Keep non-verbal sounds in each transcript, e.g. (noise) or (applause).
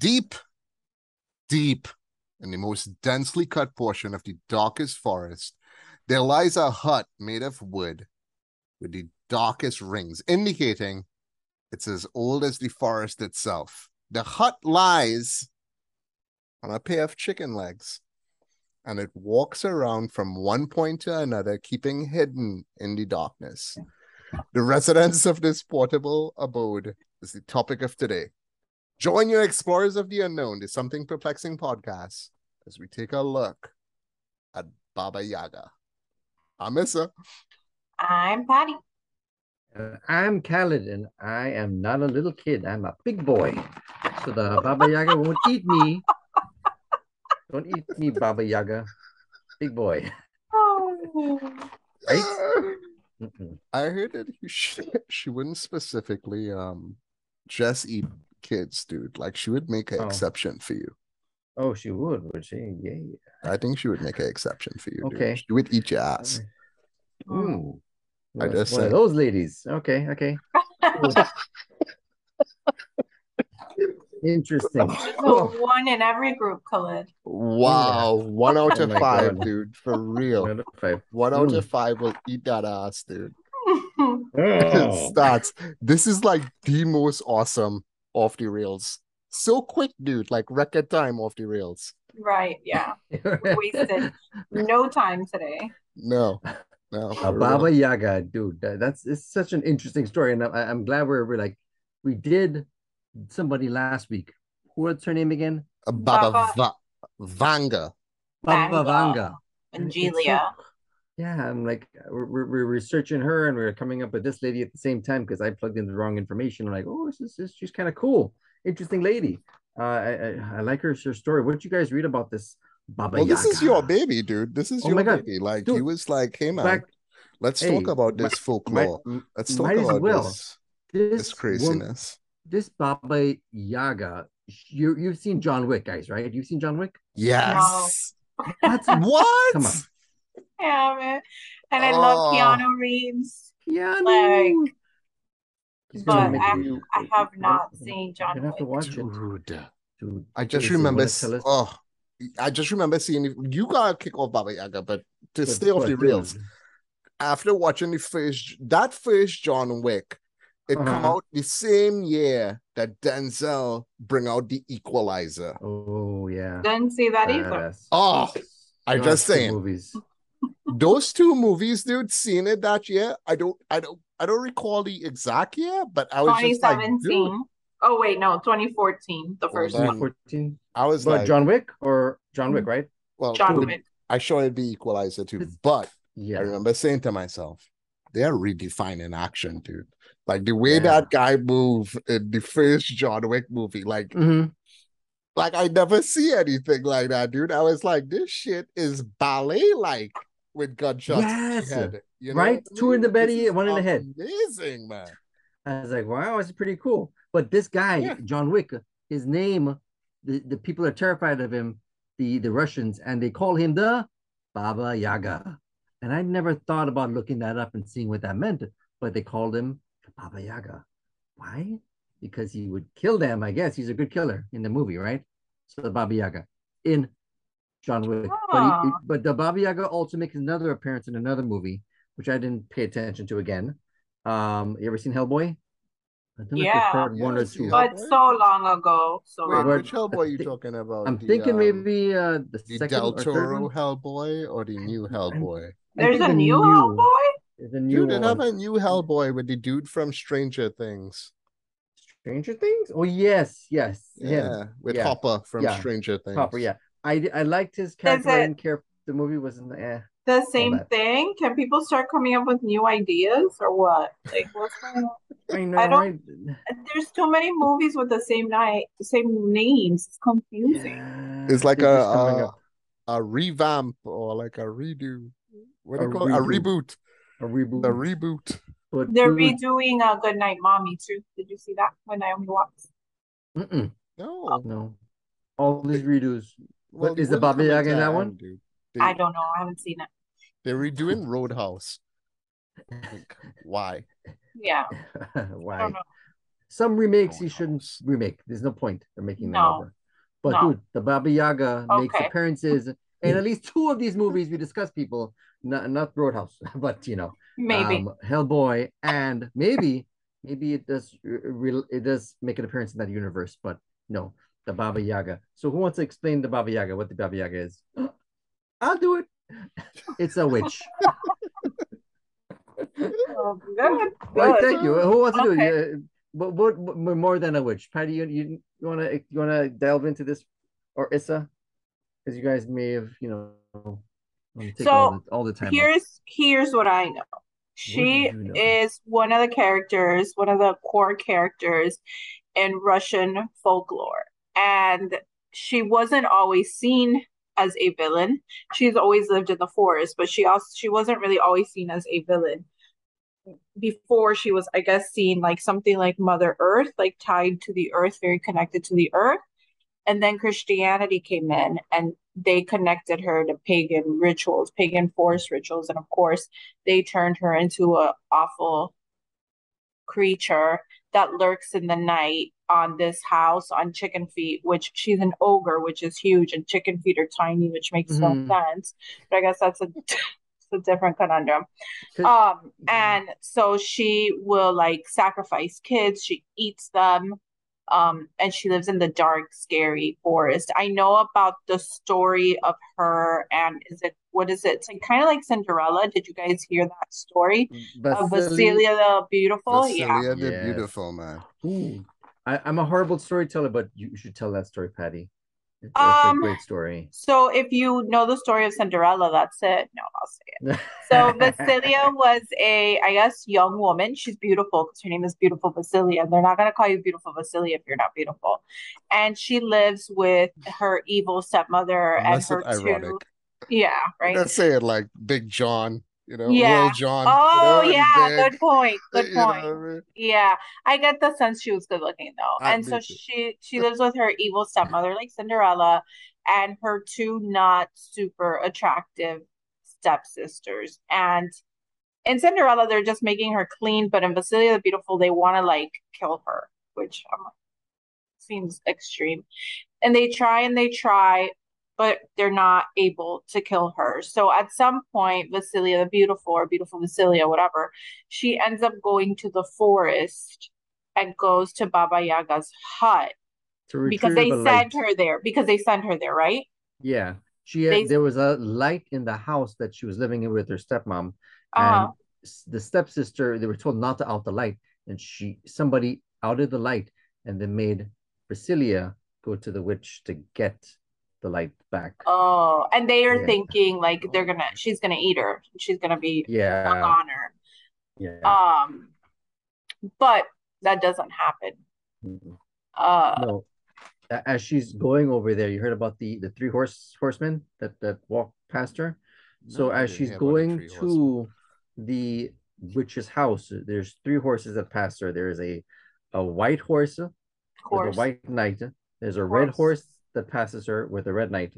Deep, deep in the most densely cut portion of the darkest forest, there lies a hut made of wood with the darkest rings, indicating it's as old as the forest itself. The hut lies on a pair of chicken legs, and it walks around from one point to another, keeping hidden in the darkness. The residents of this portable abode is the topic of today. Join your explorers of the unknown, the Something Perplexing podcast, as we take a look at Baba Yaga. I'm Issa. I'm Patty. Uh, I'm Khaled, and I am not a little kid. I'm a big boy. So the Baba Yaga won't eat me. Don't eat me, Baba Yaga. Big boy. Oh. Right? Mm-mm. I heard that she, she wouldn't specifically um just eat kids, dude. Like she would make an Oh. exception for you. Oh, she would, would she? Yeah. yeah. I think she would make an exception for you. dude. Okay. She would eat your ass. Oh. Ooh. I One- just said- those ladies. Okay, okay. (laughs) Interesting. So one in every group, Khalid. Wow. One out Oh of my five, God. dude. For real. One out of five. One out of five will eat that ass, dude. (laughs) Oh. (laughs) Stats. This is like the most awesome off the rails. So quick, dude. Like record time off the rails. right, yeah. (laughs) Wasted no time today. No. No. A for real. Baba Yaga, dude. that- that's it's such an interesting story, and I, I'm glad we're, we're like we did somebody last week. What's her name again? A Baba Baba- Va- Vanga. Baba Vanga. Vanga. Yeah, I'm like we're, we're, we're researching her, and we're coming up with this lady at the same time because I plugged in the wrong information. I'm like, oh, this is this, she's kind of cool, interesting lady. Uh, I, I I like her her story. What did you guys read about this Baba Well, this is your baby, dude. This is Oh your my God. baby. Like he was like, hey man, Back, let's hey, talk about might- this folklore. might, let's talk about well. this, this this wom- craziness. this Baba Yaga. You you've seen John Wick, guys, right? You've seen John Wick. Yes. That's (laughs) What? Come on. Yeah, man. And I love Oh. Keanu Reeves, Yeah, Like, but I, you- I have not seen gonna John have to Wick. watch it, Dude. dude. I just Listen, remember. wanna s- tell us- Oh, I just remember seeing it. You gotta kick off Baba Yaga, but to but- stay off but the dude, rails. After watching the first, that first John Wick, it come Uh-huh. out the same year that Denzel bring out the Equalizer. Oh yeah. Didn't see that either. Badass. Oh, I Those just two saying. movies. Those two movies, dude, seen it that year. I don't, I don't, I don't recall the exact year, but I was just like, dude, Oh, wait, no, 2014, the Well, first then- one. 2014. I was But like, John Wick or John Wick, right? well, John dude, Wick. I sure it'd be Equalizer too, but Yeah. I remember saying to myself, they're redefining action, dude. Like the way Yeah. that guy moved in the first John Wick movie, like, Mhm. like I never see anything like that, dude. I was like, this shit is ballet like with gunshots. Yes. head, you know Right? Two in the belly, one in the head. Amazing, man. I was like, wow, is pretty cool. But this guy, Yeah. John Wick, his name, the, the people are terrified of him, the, the Russians, and they call him the Baba Yaga. And I never thought about looking that up and seeing what that meant, but they called him the Baba Yaga. Why? Because he would kill them, I guess. He's a good killer in the movie, right? So the Baba Yaga in John Wick. But, he, but the Baba Yaga also makes another appearance in another movie, which I didn't pay attention to again. Um, you ever seen Hellboy? I don't know if Yeah. you've heard one or two. But Hellboy. so long ago. So Wait, long What- which Hellboy are you talking about? I'm The, thinking um, maybe uh the the second Del or third Toro one. Hellboy or the new Hellboy? There's a the new Hellboy? The new Dude, they have one. a new Hellboy with the dude from Stranger Things. Stranger Things? Oh yes, yes, him. Yeah, with Yeah. Hopper from Yeah. Stranger Things. Hopper, yeah. I I liked his character. I didn't care the movie wasn't eh. The same thing? Can people start coming up with new ideas or what? Like, what's going on? I know, I don't- right? There's too many movies with the same night, same names. It's confusing. Yeah, It's like a they're just coming a, a revamp or like a redo. What do A you call it? A reboot. a reboot. The reboot. But They're dude, redoing a Good Night Mommy too. Did you see that when Naomi Watts? mm-mm, No. no. All these redos. Well, is the wouldn't Baba Yaga in that one? dude. They, I don't know. I haven't seen it. They're redoing Roadhouse. Like, why? Yeah, I (laughs) Why? don't know. Some remakes Who you shouldn't remake. There's no point in making them No. over. But No. dude, the Baba Yaga makes appearances in at least two of these movies we discussed. People, not not Roadhouse, (laughs) but you know, Maybe. um, Hellboy, and maybe maybe it does it does make an appearance in that universe, but no, the Baba Yaga. So who wants to explain the Baba Yaga? What the Baba Yaga is? (gasps) I'll do it. (laughs) It's a witch. Um, oh, good. Right, thank you. Who wants to do it? Yeah, But what, what more than a witch? Patty, you you, you wanna you wanna delve into this or Issa? Because you guys may have you know take So, all the, all the time. up. Here's here's what I know. She you know? is one of the characters, one of the core characters in Russian folklore. And she wasn't always seen as a villain. She's always lived in the forest, but she also she wasn't really always seen as a villain. Before she was, I guess, seen like something like Mother Earth, like tied to the earth, very connected to the earth. And then Christianity came in and they connected her to pagan rituals, pagan forest rituals. And of course, they turned her into a awful creature that lurks in the night on this house on chicken feet, which she's an ogre, which is huge, and chicken feet are tiny, which makes Mhm. no sense. But I guess that's a, (laughs) a different conundrum. Um, and so she will like sacrifice kids, she eats them, um, and she lives in the dark, scary forest. I know about the story of her, and is it what is it? It's like kind of like Cinderella. Did you guys hear that story of Vasily- Vasilia the Beautiful? Yeah. The Yes. Beautiful, man. Ooh, I, I'm a horrible storyteller, but you should tell that story, Patty. It's, it's a Um, great story. So if you know the story of Cinderella, that's it. No, I'll say it. (laughs) So Vasilia was a, I guess, young woman. She's beautiful because her name is Beautiful Vasilia. And they're not gonna call you Beautiful Vasilia if you're not beautiful. And she lives with her evil stepmother Unless and it's her ironic. two. Yeah, right. Let's say it like Big John, you know, Yeah. Lil John. Oh you know, yeah, good point. (laughs) Good point. I mean? Yeah, I get the sense she was good looking though. I And so she she lives with her evil stepmother, like Cinderella, and her two not super attractive stepsisters. And in Cinderella, they're just making her clean, but in Vasilia the Beautiful, they want to like kill her, which um, seems extreme. And they try and they try, but they're not able to kill her. So at some point, Vasilia the Beautiful or Beautiful Vasilia, whatever, she ends up going to the forest and goes to Baba Yaga's hut because they a sent her there because they sent her there, right? Yeah, she had, They- there was a light in the house that she was living in with her stepmom, Uh, and the stepsister they were told not to out the light, and she somebody outed the light, and then made Basilia go to the witch to get the light back. oh, and they are Yeah. thinking like they're gonna, she's gonna eat her. She's gonna be Yeah, on her. yeah. Um, but that doesn't happen. Mhm. Uh, no, as she's going over there, you heard about the the three horse horsemen that that walk past her. So No, I as she's hear about the going to horsemen. the witch's house, there's three horses that pass her. There is a a white horse of with course. a white knight. There's a Of red horse that passes her with a red knight,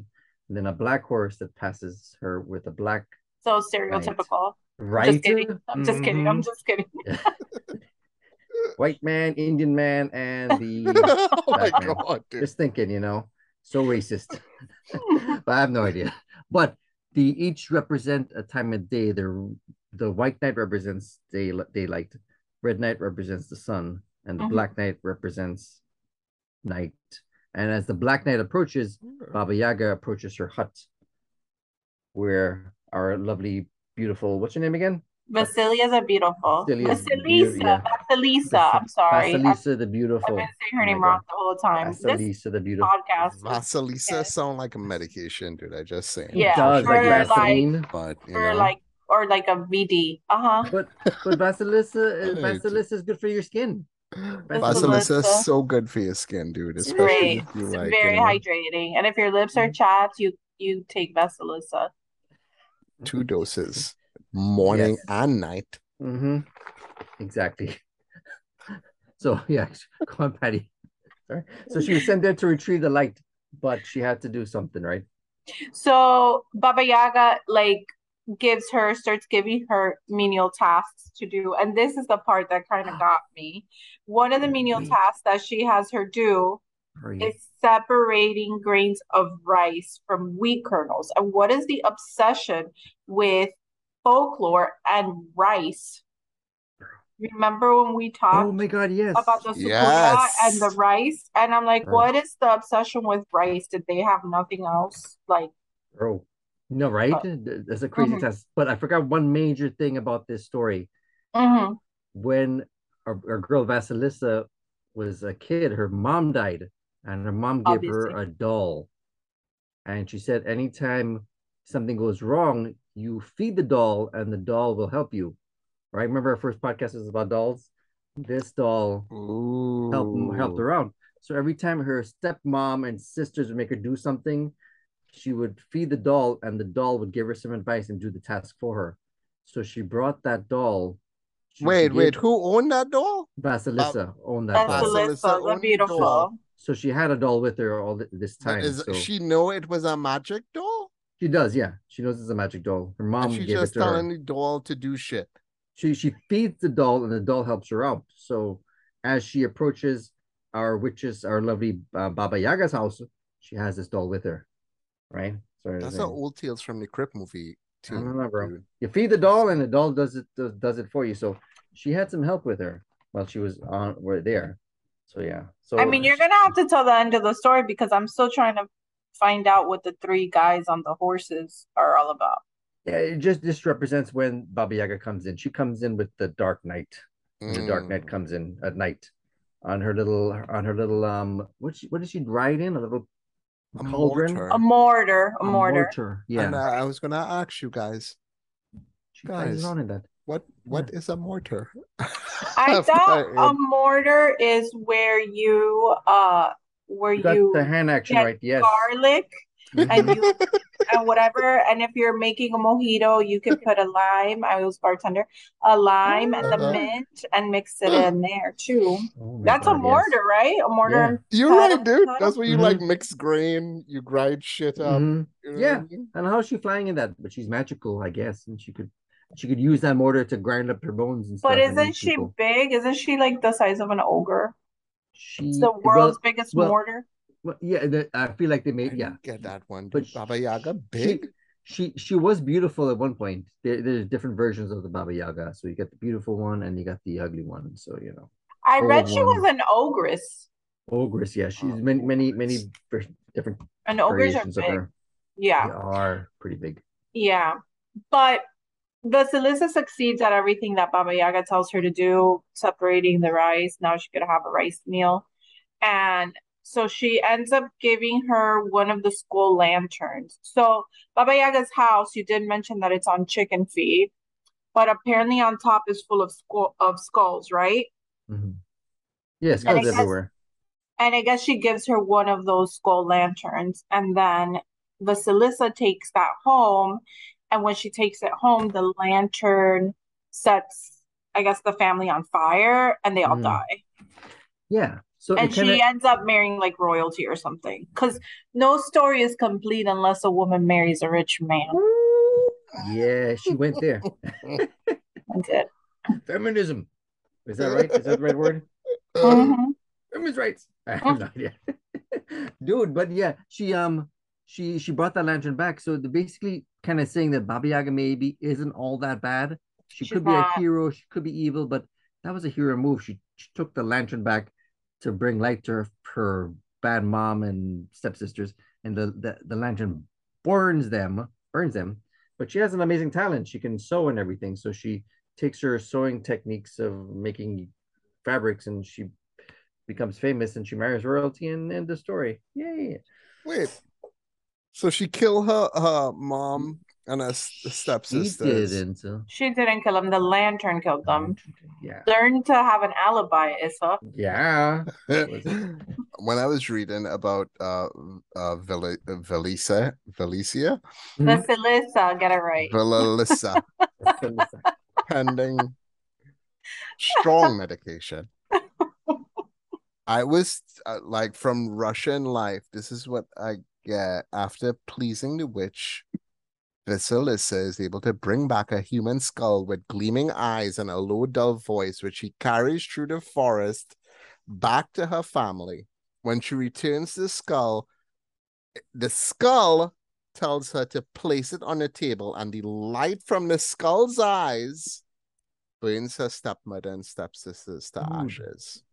and then a black horse that passes her with a black So stereotypical. right. Just kidding. I'm just kidding. I'm Mhm. just kidding. (laughs) White man, Indian man, and the (laughs) oh my man. god, dude. just thinking, you know, so racist. (laughs) but I have no idea. But the each represent a time of day. The the white knight represents day daylight, red knight represents the sun, and the Mhm. black knight represents night. And as the black knight approaches, Baba Yaga approaches her hut, where our lovely, beautiful, what's your name again? Vasilia's a beautiful. Vasilia's Vasilisa. beautiful, yeah. Vasilisa. I'm sorry. I've, Vasilisa the beautiful. I've beautiful. been saying her Oh name my wrong God. the whole time. This Vasilisa the beautiful. podcast. Vasilisa Yes. sound like a medication, dude. I just saying. Yeah, it does like or like- Vaseline. But you or know, like or like a VD. Uh-huh. But but Vasilisa, Vasilisa is good for your skin. Vasilisa is so good for your skin, dude. It's Especially great. if you It's like, very you know, hydrating. And if your lips are chapped, you you take Vasilisa. two doses, morning Yes. and night. Mm-hmm. Exactly. (laughs) So (laughs) yeah, go on, Patty. Sorry. So she was sent there to retrieve the light, but she had to do something, right? So Baba Yaga, like gives her starts giving her menial tasks to do and this is the part that kind of ah. got me one of the menial Wait. tasks that she has her do Hurry. is separating grains of rice from wheat kernels and what is the obsession with folklore and rice remember when we talked, Oh my god, yes. about the soucouyant Yes. and the rice and i'm like Right. what is the obsession with rice did they have nothing else like Bro. No, right? Uh, That's a crazy mhm. test. But I forgot one major thing about this story. mhm. When our, our girl Vasilisa was a kid, her mom died, and her mom gave her a doll. And she said, anytime something goes wrong, you feed the doll, and the doll will help you. Right? Remember our first podcast was about dolls? This doll Ooh. helped helped her out. So every time her stepmom and sisters would make her do something, she would feed the doll, and the doll would give her some advice and do the task for her. So she brought that doll. she- she Wait, wait, who owned that doll? Vasilisa owned that That's doll. Vasilisa Alyssa, owned the the beautiful. doll. So she had a doll with her all th- this But time. is so she know it was a magic doll? she does, yeah. She knows it's a magic doll. Her mom and she gave just it to her. telling the doll to do shit. she she feeds the doll and the doll helps her out so as she approaches our witches our lovely uh, baba yaga's house she has this doll with her right so That's uh, an old Tales from the Crypt movie too. I don't know, bro. you feed the doll and the doll does it does, does it for you so she had some help with her while she was on we're there so yeah so I mean, you're gonna have to tell the end of the story because I'm still trying to find out what the three guys on the horses are all about. yeah it just this represents when baba yaga comes in she comes in with the dark knight when the dark knight Mm. comes in at night on her little on her little um what she, what does she ride in a little A cauldron mortar. A mortar, a A mortar. yeah And uh, I was gonna ask you guys, she guys. around in that what what is a mortar? I (laughs) thought a mortar is where you uh where you you the hand action right yes garlic and (laughs) you and whatever and if you're making a mojito you can put a lime I was bartender a lime and the Uh-huh. mint and mix it in there too Oh my that's a God, yes. mortar right a mortar Yeah. You're Paddle- right, dude. paddle? That's where you like mix grain, you grind shit up. Mhm. Yeah. what I mean? and how's she flying in that but she's magical i guess and she could she could use that mortar to grind up her bones and stuff but isn't she people. big isn't she like the size of an ogre she it's the well- world's biggest well, mortar well, yeah the, i feel like they made didn't yeah. get that one. But Baba Yaga big. she she was beautiful at one point. There, there's different versions of the baba yaga. So you got the beautiful one and you got the ugly one. So you know I read she one. was an ogress. Ogress yeah. She's Oh, many many many different and ogres are variations of big. her. Yeah. They are pretty big. Yeah, but Vasilisa succeeds at everything that Baba Yaga tells her to do, separating the rice. Now she could have a rice meal. And so she ends up giving her one of the school lanterns. So Baba Yaga's house, you did mention that it's on chicken feed, but apparently on top is full of skull of skulls, right? Mhm. yeah And skulls guess- everywhere And I guess she gives her one of those skull lanterns, and then Vasilisa takes that home. And when she takes it home, the lantern sets, I guess, the family on fire, and they all Mm. die. yeah so And it kind of she ends up marrying like royalty or something. Because no story is complete unless a woman marries a rich man. yeah she went there (laughs) That's it. feminism is that right is that the right word Mhm. women's rights. (laughs) I have no idea. (laughs) Dude, but yeah, she um she she brought that lantern back. So the basically kind of saying that Baba Yaga maybe isn't all that bad. She She's could be not. a hero, she could be evil, but that was a hero move. She, she took the lantern back to bring light to her, bad mom and stepsisters, and the, the the lantern burns them, burns them. But she has an amazing talent. She can sew and everything. So she takes her sewing techniques of making fabrics and she becomes famous and she marries royalty and end the story. Yay. Wait. So she killed her her mom and a stepsister. She didn't. uh, She didn't kill him. The lantern killed them. Yeah. Learn to have an alibi, Issa. Yeah. (laughs) when I was reading about uh uh Vel- Velisa Velicia Mhm. Vasilisa, get it right. Velalissa (laughs) pending strong medication. I was uh, like from Russian life. This is what I get after pleasing the witch. Vasilisa is able to bring back a human skull with gleaming eyes and a low, dull voice, which she carries through the forest back to her family. When she returns the skull, the skull tells her to place it on a table, and the light from the skull's eyes burns her stepmother and stepsisters to Ooh. ashes.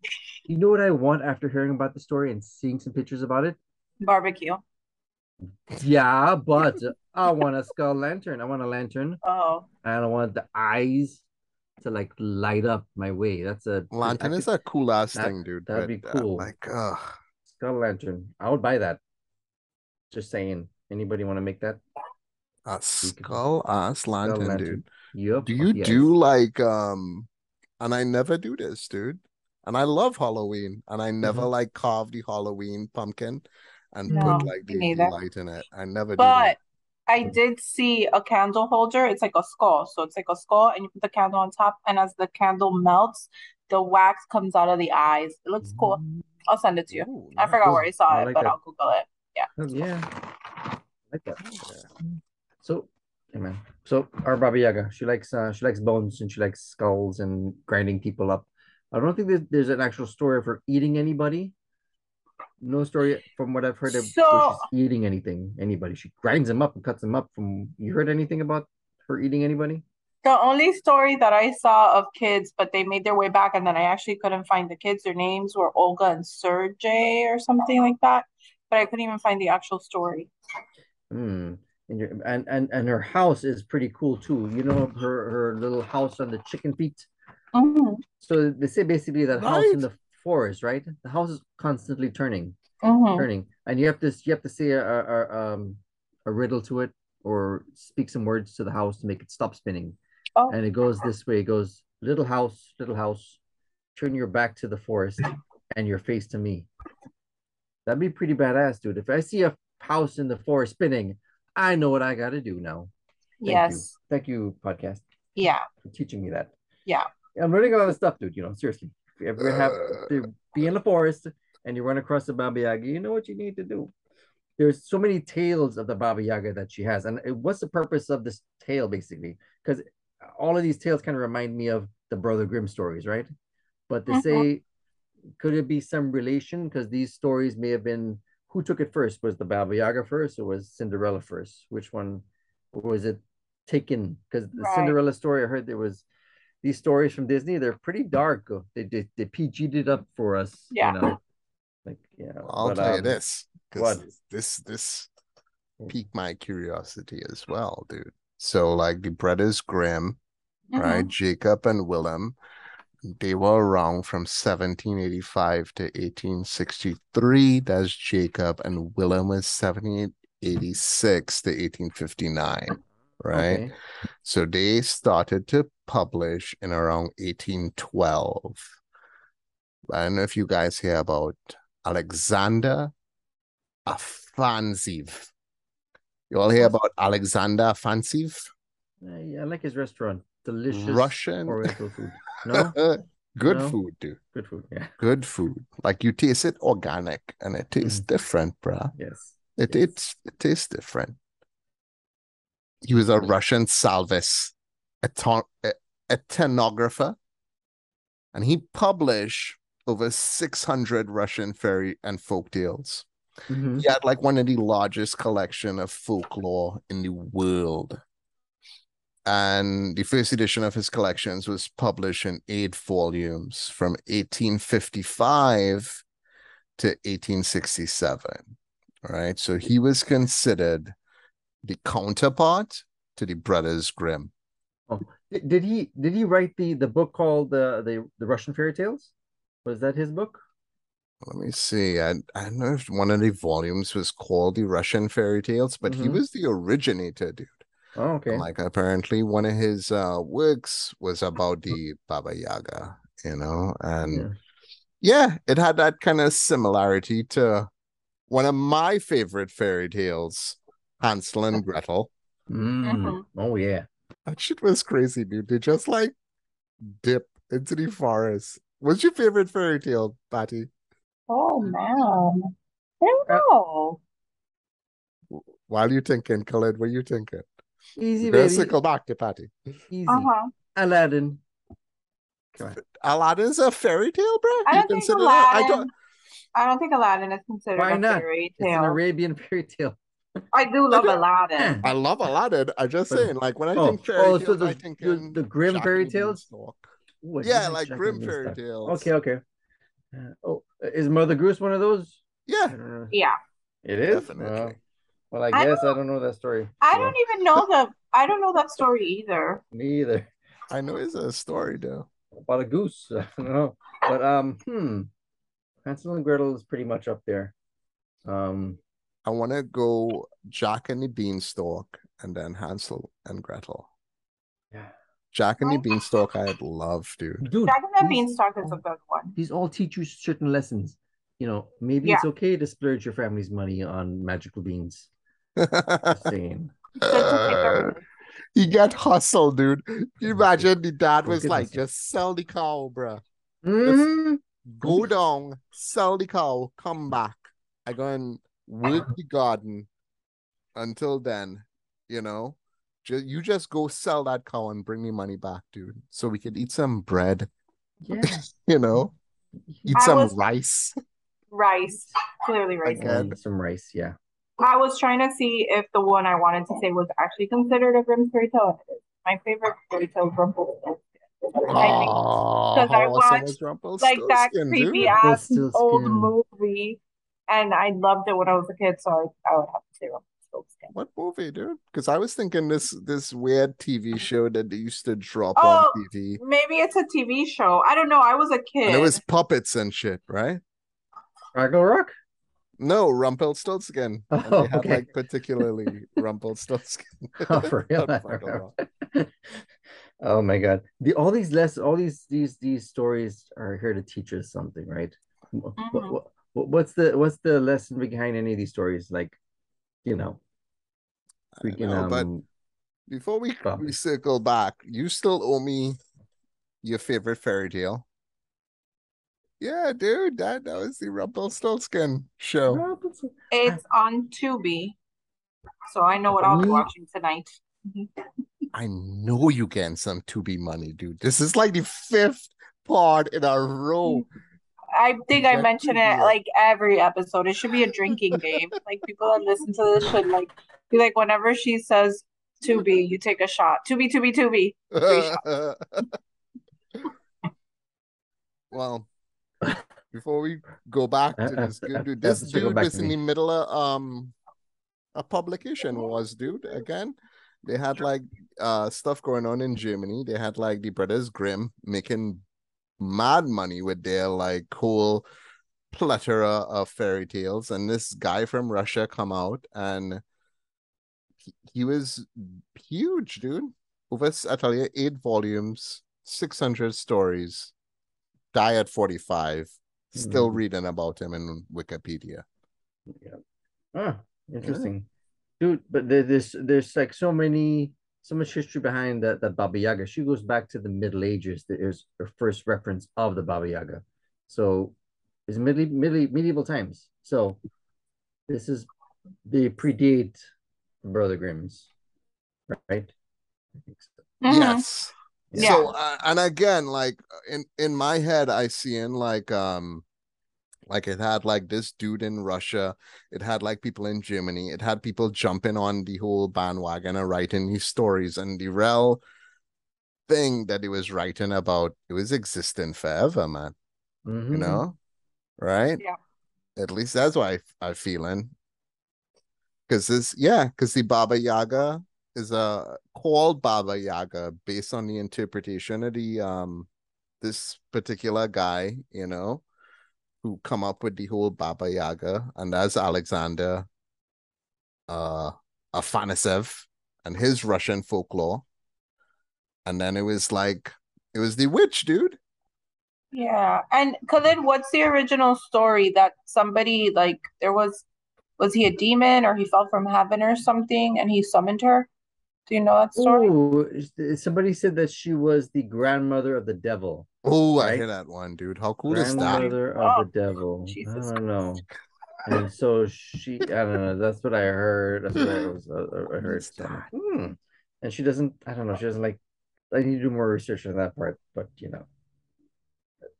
You know what I want after hearing about the story and seeing some pictures about it? Barbecue. Yeah, but (laughs) I want a skull lantern. I want a lantern, Oh, and I want the eyes to like light up my way. That's a Lantern I is a cool ass that- thing, dude. that'd be but, uh, cool. like, ugh. skull lantern. I would buy that. Just saying. Anybody want to make that? a skull ass lantern, lantern. dude. Yep. Do you yes. do like um and I never do this, dude. And I love Halloween and I never Mhm. like carve the Halloween pumpkin and No, put like the, the neither. light in it. I never do but that. I did see a candle holder. It's like a skull. So it's like a skull, and you put the candle on top, and as the candle melts, the wax comes out of the eyes. It looks cool. Mm, I'll send it to you. Ooh, I forgot nice. where I saw I it, like but that. I'll Google it. hell yeah. I like that. Yeah. So, hey man. So our Baba Yaga, she likes uh, she likes bones and she likes skulls and grinding people up. I don't think there's, there's an actual story of her eating anybody. No story from what I've heard of So- she's eating anything, anybody. She grinds them up and cuts them up. From you heard anything about her eating anybody? The only story that I saw of kids, but they made their way back, and then I actually couldn't find the kids. Their names were Olga and Sergey or something like that, but I couldn't even find the actual story. Hmm. And, your, and and and her house is pretty cool too. You know her her little house on the chicken feet. Mhm, So they say basically that house in the forest, right? The house is constantly turning, mhm. turning, and you have to you have to say a, a, a um a riddle to it or speak some words to the house to make it stop spinning. Oh. And it goes this way. It goes little house, little house, turn your back to the forest and your face to me. That'd be pretty badass, dude. If I see a house in the forest spinning, I know what I got to do now. Thank you. Yes. Thank you, podcast, Yeah. for teaching me that. Yeah. I'm learning a lot of stuff, dude. You know, seriously. If you have to be in the forest and you run across the Baba Yaga, you know what you need to do. There's so many tales of the Baba Yaga that she has. And what's the purpose of this tale, basically? Because all of these tales kind of remind me of the Brother Grimm stories, right? But they Mhm. say, could it be some relation? Because these stories may have been who took it first? Was the Baba Yaga first or was Cinderella first? Which one was it taken? Because the Right. Cinderella story, I heard there was these stories from Disney, they're pretty dark. They they, they PG'd it up for us. Yeah. You know? Like, yeah. I'll but, tell you um, this. 'cause what? this this piqued my curiosity as well, dude. So like the brothers Grimm, Mhm. right? Jacob and Willem, they were around from 1785 to 1863. That's Jacob, and Willem was 1786 to 1859, right? Okay. So they started to publish in around 1812. I don't know if you guys hear about Alexander Afanasieff. You all hear about Alexander Afanasieff? Uh, yeah, I like his restaurant. Delicious Russian. Oriental food. No? (laughs) Good No? food, dude. Good food. Yeah. Good food. Like you taste it organic and it tastes different, bruh. Yes. It Yes. it's it tastes different. He was a Russian Slavist, ethno- ethnographer, and he published over 600 Russian fairy and folk tales. Mhm. He had like one of the largest collection of folklore in the world. And the first edition of his collections was published in eight volumes from 1855 to 1867. Right. So he was considered the counterpart to the Brothers Grimm. Did, did he did he write the the book called the the the Russian fairy tales? Was that his book? Let me see. I, I don't know if one of the volumes was called the Russian fairy tales, but he Mhm. was the originator, dude. Oh, okay. Like apparently one of his uh works was about the Baba Yaga, you know, and Yeah. yeah, it had that kind of similarity to one of my favorite fairy tales, Hansel and (laughs) Gretel. Mm. Oh yeah. That shit was crazy, dude. They just like dip into the forest. What's your favorite fairy tale, Patty? Oh man. I don't Uh, know. While you're thinking, Khaled, what you thinking? Easy, We're gonna baby. circle back to Patty. Easy. Uh-huh. Aladdin. Come on. Aladdin's a fairy tale, bro. I don't think consider that? I Aladdin. don't. I don't think Aladdin is considered Why a not? fairy It's an. Arabian fairy tale. I do love don't- Aladdin. I love Aladdin. I'm just saying, like when I Oh, think fairy oh, tales, so the- I think the- in the grim Jack fairy tales? Beanstalk. Ooh, Yeah, like like Jack grim fairy Beanstalk. tales. Okay, okay. Uh, oh, is Mother Goose one of those? Yeah, don't. Yeah. It is. Definitely. Well, well, I I guess I don't know that story. I so, don't even know the I don't know that story either. Me either. I know it's a story though. About a goose. (laughs) I don't know. But um, hmm. Hansel and Gretel is pretty much up there. Um, I want to go Jack and the Beanstalk and then Hansel and Gretel. yeah. Jack and the Beanstalk, I'd love, dude. Dude, Jack and the Beanstalk is a good one. these all teach you certain lessons. You know, maybe it's okay to splurge your family's money on magical beans. Just (laughs) saying. Good to take a risk. you get hustle, dude. Can you imagine the dad was like, hustle. just sell the cow, bruh. Mhm. Go down, sell the cow, come back. I go and work the garden until then, you know. Just you just go sell that cow and bring me money back, dude. So we can eat some bread, Yeah. (laughs) you know, eat I some was- rice. Rice. Clearly rice. Okay. And some rice, yeah. I was trying to see if the one I wanted to say was actually considered a grim fairy tale. and it is. My favorite fairy tale is Rumpelstiltskin. I think Oh, 'cause I so watched, much like that Rumpelstiltskin, creepy dude. ass Rumpelstiltskin. old movie, and I loved it when I was a kid, so I, I would have to say Rumpelstiltskin. What movie, dude? Because I was thinking this this weird TV (laughs) show that they used to drop Oh, on TV. Maybe it's a TV show. I don't know. I was a kid. And it was puppets and shit, right? Fraggle Rock? No, Rumpelstiltskin. (laughs) And Oh, they had okay. like particularly (laughs) Rumpelstiltskin. Oh, for real? Rock. oh my god. The all these less all these these these stories are here to teach us something, right? What, Mhm. what, what, what's the what's the lesson behind any of these stories? Like, you know, I freaking know, but um before we, Stop we circle back, you still owe me your favorite fairy tale. Yeah, dude, that, that was the Rumpelstiltskin show. It's on Tubi, so I know what I'll be watching tonight. (laughs) I know you getting some Tubi money, dude. This is like the fifth pod in a row. I think I That mention it like every episode. It should be a drinking game. (laughs) Like people that listen to this should like be like whenever she says to be, you take a shot. To be, to be, to be. (laughs) (laughs) well, before we go back to this good dude, this dude back was in the middle of um a publication was dude again. They had like uh stuff going on in Germany. They had like the Brothers Grimm making mad money with their like whole plethora of fairy tales, and this guy from Russia come out and he, he was huge, dude. Over I tell you, eight volumes, six hundred stories. Die at forty five. Still reading about him in Wikipedia. Yeah. Ah, interesting. Dude, but there, there's there's like so many so much history behind that that Baba Yaga. She goes back to the Middle Ages. There's her first reference of the Baba Yaga. So it's middle, middle medieval times. So this is they predate Brother Grimm's, right? I think so. Mhm. Yes. Yeah. So uh, and again, like in in my head, I see in like um like it had like this dude in Russia, it had like people in Germany, it had people jumping on the whole bandwagon and writing these stories, and the real thing that he was writing about, it was existing forever, man. You Mhm. know, right? Yeah. At least that's what I I feeling. Cause this, yeah, because the Baba Yaga is a called Baba Yaga based on the interpretation of the um this particular guy, you know, who come up with the whole Baba Yaga, and that's Alexander uh Afanasev and his Russian folklore. And then it was like it was the witch, dude. Yeah. And Khalid, what's the original story that somebody like there was was he a demon or he fell from heaven or something and he summoned her? Do you know that story? Oh, is- somebody said that she was the grandmother of the devil. Oh, I Right? hear that one, dude. How cool is that? Grandmother Oh, of the devil. Jesus I don't know. And so she, I don't know. That's what I heard. That's what I was. Uh, I heard. Who's So I'm like, that? hmm. and she doesn't. I don't know. She doesn't like. I need to do more research on that part, but you know,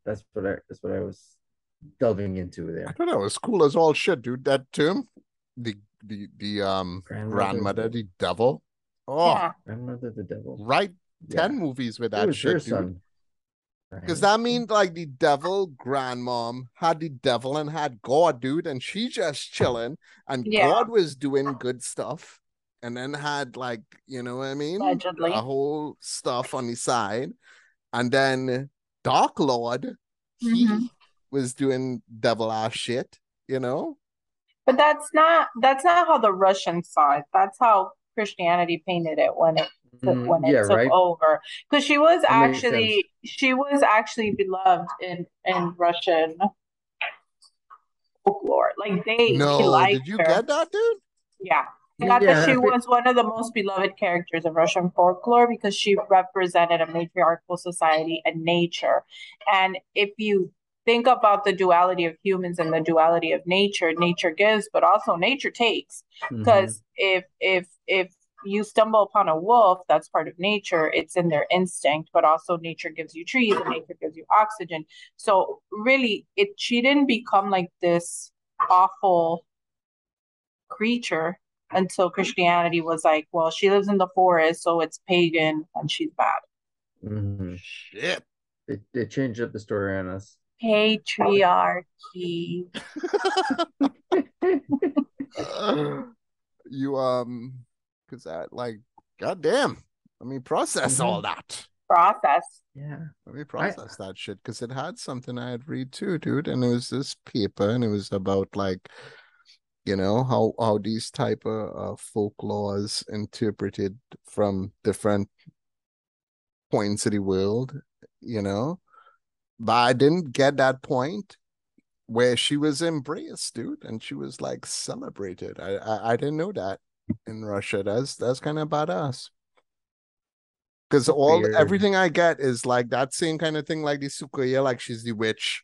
that's what I that's what I was delving into there. I there. thought that was cool as all shit, dude. That term, the the the um Grandmother. grandmother, the devil. Oh, Yeah. Grandmother the devil. right. Yeah. Ten movies with It that was her shit, dude. son. Because that means like the devil grandmom had the devil and had God, dude, and she just chilling, and Yeah. God was doing good stuff, and then had like you know what I mean, Allegedly. a whole stuff on the side, and then Dark Lord, he Mhm. was doing devil ass shit, you know. But that's not that's not how the Russians saw it. That's how Christianity painted it when it took, Mm, when it yeah, took right. over. Because she was That actually she was actually beloved in in Russian folklore. Like they he No, liked did you her. get that, dude? Yeah. I got that she was one of the most beloved characters of Russian folklore because she represented a matriarchal society and nature. And if you think about the duality of humans and the duality of nature, nature gives, but also nature takes. Mhm. Because if if if you stumble upon a wolf, that's part of nature. It's in their instinct, but also nature gives you trees and nature gives you oxygen. So really, it she didn't become like this awful creature until Christianity was like, well, she lives in the forest, so it's pagan and she's bad. Mhm. Shit. They, they changed up the story on us. Patriarchy. you um, because that like, goddamn. Let me process Mhm. all that. Process. yeah. Let me process that shit because it had something I had read too, dude. And it was this paper, and it was about like, you know, how how these type of uh, folklores interpreted from different points of the world, you know. But I didn't get that point where she was embraced, dude, and she was like celebrated. I I, I didn't know that in Russia. That's that's kind of badass. Because all Weird. everything I get is like that same kind of thing, like the Soucouyant, like she's the witch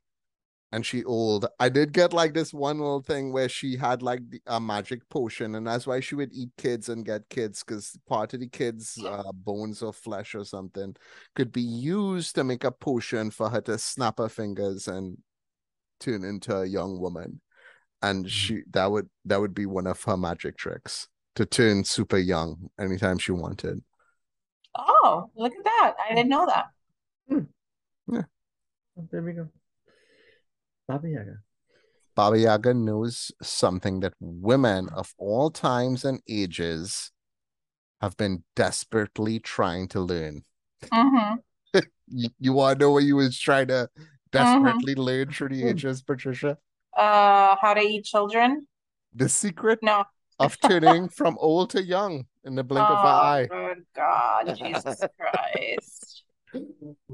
and she old. I did get like this one little thing where she had like the, a magic potion, and that's why she would eat kids and get kids, because part of the kids' uh, bones or flesh or something could be used to make a potion for her to snap her fingers and turn into a young woman. And she that would that would be one of her magic tricks to turn super young anytime she wanted. Oh, look at that. I didn't know that. Yeah, there we go. Baba Yaga. Baba Yaga knows something that women of all times and ages have been desperately trying to learn. hmm (laughs) You, you want to know what you was trying to desperately learn through the Hmm. ages, Patricia? Uh, how to eat children? The secret No. of (laughs) turning from old to young in the blink of an eye. Oh, eye. good God, (laughs) Jesus Christ.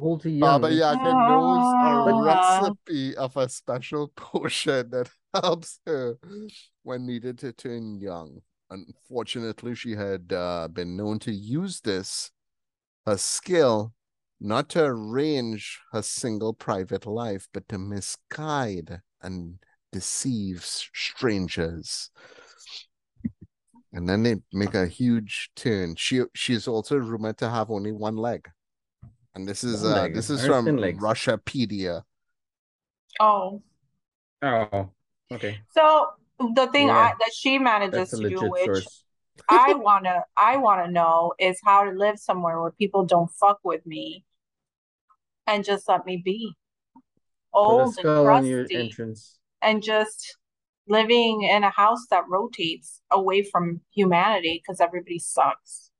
Old to young. Baba Yaga knows a recipe of a special (laughs) potion that helps her when needed to turn young. Unfortunately, she had uh, been known to use this, her skill, not to arrange her single private life, but to misguide and deceive strangers. And then they make a huge turn. She she is also rumored to have only one leg. And this is uh leg. this is from thin legs. Russiapedia. Oh, Oh, okay. so the thing Yeah. I, that she manages to do, which source. (laughs) I wanna I wanna know, is how to live somewhere where people don't fuck with me and just let me be. Put Old and skull on your crusty entrance. and just living in a house that rotates away from humanity because everybody sucks.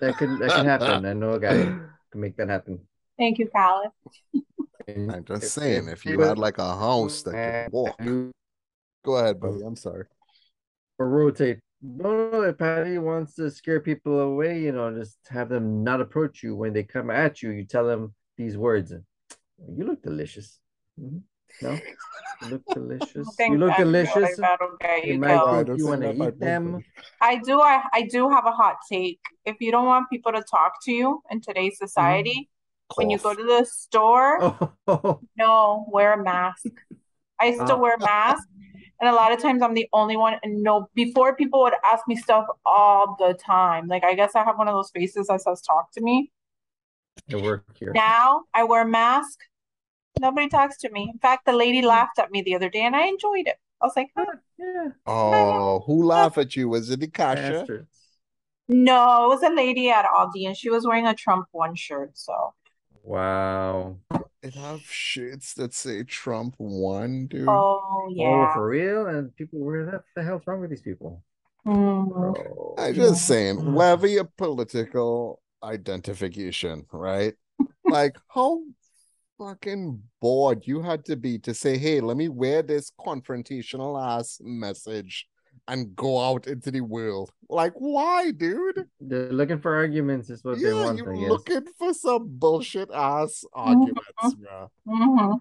That can that can happen. I know a guy who can make that happen. Thank you, Caliph. And I'm just saying, if if you had like a house that could walk. you Go ahead, buddy. I'm sorry. or rotate. No, no, if Patty wants to scare people away, you know, just have them not approach you when they come at you. You tell them these words. You look delicious. Mhm. No, you look (laughs) delicious. Think You look that- delicious. That'll you might killed. I think don't you want to eat them. I do. I, I do have a hot take. If you don't want people to talk to you in today's society, when you go to the store, (laughs) Oh, no, wear a mask. I still Uh. Ah. wear a mask And a lot of times I'm the only one. And no, before people would ask me stuff all the time. Like, I guess I have one of those faces that says, talk to me. I work here. Now I wear a mask. Nobody talks to me. In fact, the lady laughed at me the other day and I enjoyed it. I was like, huh. Yeah. Oh, who laughed at you? Was it the Kasha? No, it was a lady at Aldi and she was wearing a Trump one shirt. So, Wow. It have shirts that say Trump one, dude. oh, Oh, yeah. for real? And people were that the hell's wrong with these people? Mm. Bro. I'm just saying, whether your political identification, right? like (laughs) how fucking bored you had to be to say, hey, let me wear this confrontational ass message and go out into the world. Like, why, dude? They're looking for arguments, is what they Yeah, want, you I guess. looking for some bullshit ass arguments, bro. hmm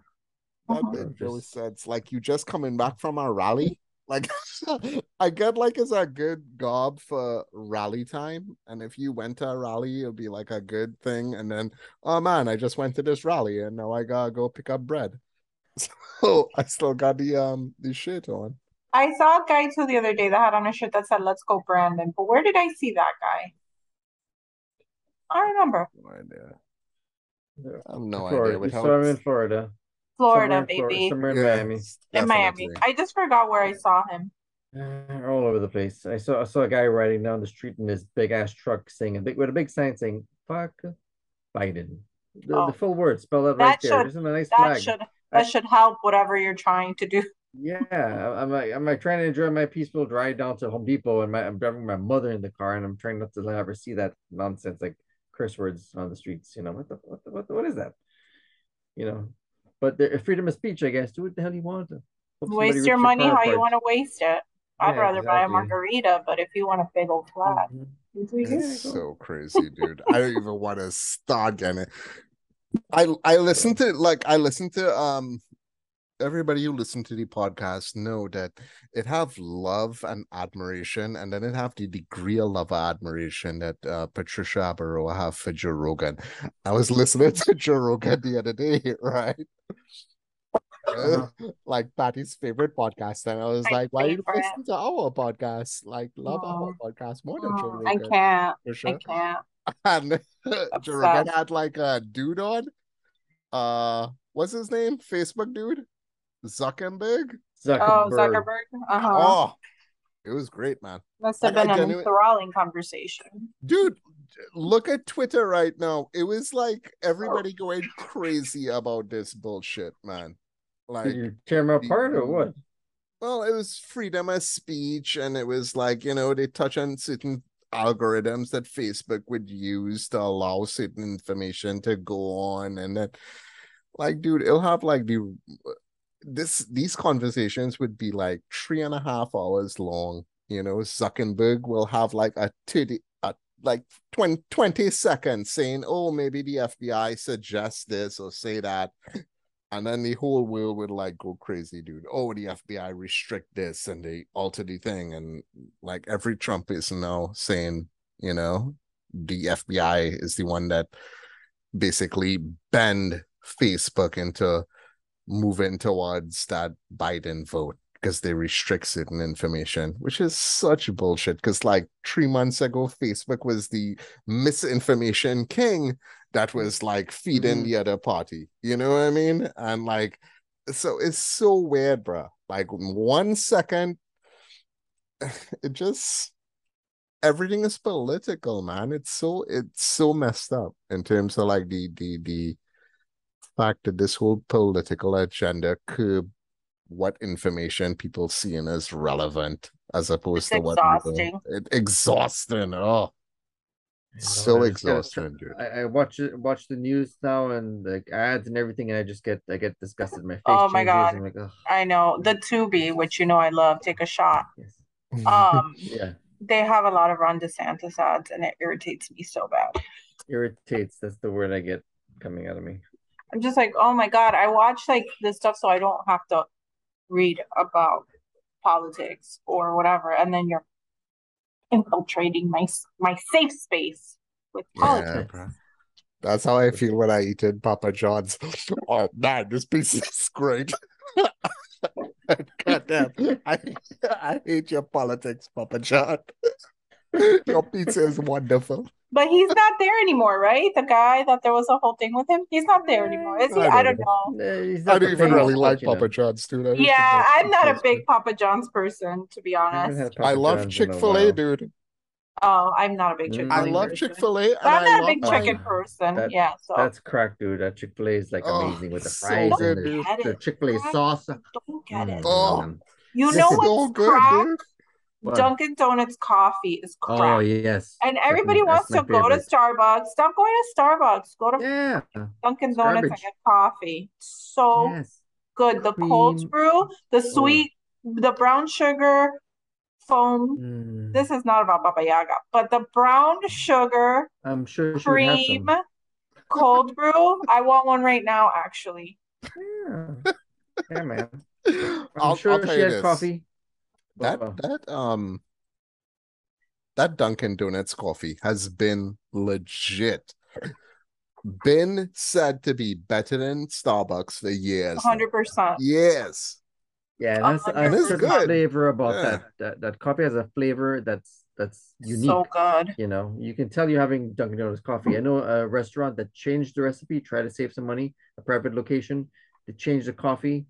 That made no Just- sense. Like you just coming back from a rally. Like (laughs) I get like it's a good gob for rally time. And if you went to a rally, it'll be like a good thing. And then, oh man, I just went to this rally and now I gotta go pick up bread. (laughs) So I still got the um the shirt on. I saw a guy too the other day that had on a shirt that said "Let's go Brandon," but where did I see that guy? I remember. No idea. Yeah. I have no Florida. idea You what saw him in Florida. Florida, somewhere in Flor- baby. somewhere in Yeah, Miami. In Miami. I just forgot where I saw him. Uh, all over the place. I saw I saw a guy riding down the street in this big ass truck saying a big with a big sign saying "fuck Biden." The, Oh. the full word spelled out That right there. should- Isn't a nice That flag? should I- that should help whatever you're trying to do. Yeah, I- I'm like I'm like trying to enjoy my peaceful drive down to Home Depot, and my I'm driving my mother in the car, and I'm trying not to let her see that nonsense like curse words on the streets. You know what the what the, what, the, what is that? You know, but the freedom of speech, I guess. Do what the hell you want. Hope somebody Waste your money car how you want to waste it. I'd Yeah, rather buy a margarita, but if you want a big old flat, Mhm. you do you. It's so crazy, dude. I don't even want to start getting it. I I listen to like I listen to um everybody who listen to the podcast know that it have love and admiration, and then it have the degree of love and admiration that uh, Patricia Abaroa have for Joe Rogan. I was (laughs) listening to Joe Rogan the other day, (laughs) right? Uh-huh. (laughs) like Patty's favorite podcast, and I was My like, "Why you listen to our podcast? Like, love our podcast more than Joe Rogan." I can't. I can't. and Joe Rogan had like a dude on. Uh, what's his name? Facebook dude, Zuckerberg. Oh, Zuckerberg. Zuckerberg. Uh-huh. Oh, it was great, man. Must have like, I been an genuine- enthralling conversation. Dude, look at Twitter right now. It was like everybody going crazy about this bullshit, man. Like, Did you tear him apart or what? well, it was freedom of speech, and it was like you know they touch on certain algorithms that Facebook would use to allow certain information to go on, and then like, dude, it'll have like the this these conversations would be like three and a half hours long. You know, Zuckerberg will have like a 30 a like 20, 20 seconds saying, oh, maybe the FBI suggests this or say that. And then the whole world would like go crazy, dude. Oh, the FBI restrict this and they alter the thing. And like every Trump is now saying, you know, the FBI is the one that basically bend Facebook into moving towards that Biden vote because they restrict certain information, which is such bullshit. Because like three months ago, Facebook was the misinformation king that was like feeding Mhm. the other party. You know what I mean? And like, so it's so weird, bro. Like one second, (sighs) it just everything is political, man. It's so it's so messed up in terms of like the the the fact that this whole political agenda curb what information people seeing as relevant as opposed It's to what exhausting. it, exhausting. Oh, You know, so I just gotta exhausting, dude. I, I watch watch the news now and like ads and everything, and I just get I get disgusted. My face Oh my changes. God. I'm like, oh, I know the Tubi, which you know I love. Take a shot. yes. Um, (laughs) yeah, they have a lot of Ron DeSantis ads, and it irritates me so bad. irritates. That's the word I get coming out of me. I'm just like, oh my God, I watch like this stuff so I don't have to read about politics or whatever, and then you're infiltrating my my safe space with politics. bro. That's how I feel when I eat in Papa John's. (laughs) Oh man, this pizza is great. (laughs) God damn. I, (laughs) I hate your politics, Papa John. Your pizza is wonderful. But he's not there anymore, right? The guy that there was a whole thing with him, he's not there anymore, is he? I I don't don't know. He's I don't even really but, like you know, Papa John's, dude. I Yeah, I'm not a big good. Papa John's person, to be honest. had I love John's in a Chick fil A, dude. Oh, I'm not a big Mm. Chick-fil-A I love. Chick fil A and But I'm not a love big my. chicken person. That- yeah, so That's crack, dude. That Chick Fil A is like Oh, amazing with the so fries good, and the, the. Chick Fil A sauce. don't get it. Mm, Oh. You It's know so what's good, crack? dude. What? Dunkin' Donuts coffee is crack. Oh yes. And everybody my- wants to my go to favorite. Starbucks. Stop going to Starbucks. Go to Yeah. Dunkin' it's Donuts and get coffee. So Yes. good. The cold brew, the sweet, the brown sugar foam. Mm, This is not about Baba Yaga, but the brown sugar I'm sure she would have cream cold brew. I want one right now, actually. Yeah. Yeah, man. (laughs) I'm I'll, sure I'll she you had this. coffee. That Well, that um that Dunkin' Donuts coffee has been legit. Been said to be better than Starbucks for years. 100%. Yes. yeah, A that's hundred a It's certain good. flavor about Yeah. that, that. That coffee has a flavor that's that's unique. So good. You know, you can tell you're having Dunkin' Donuts coffee. I know a restaurant that changed the recipe, try to save some money, a private location, to change the coffee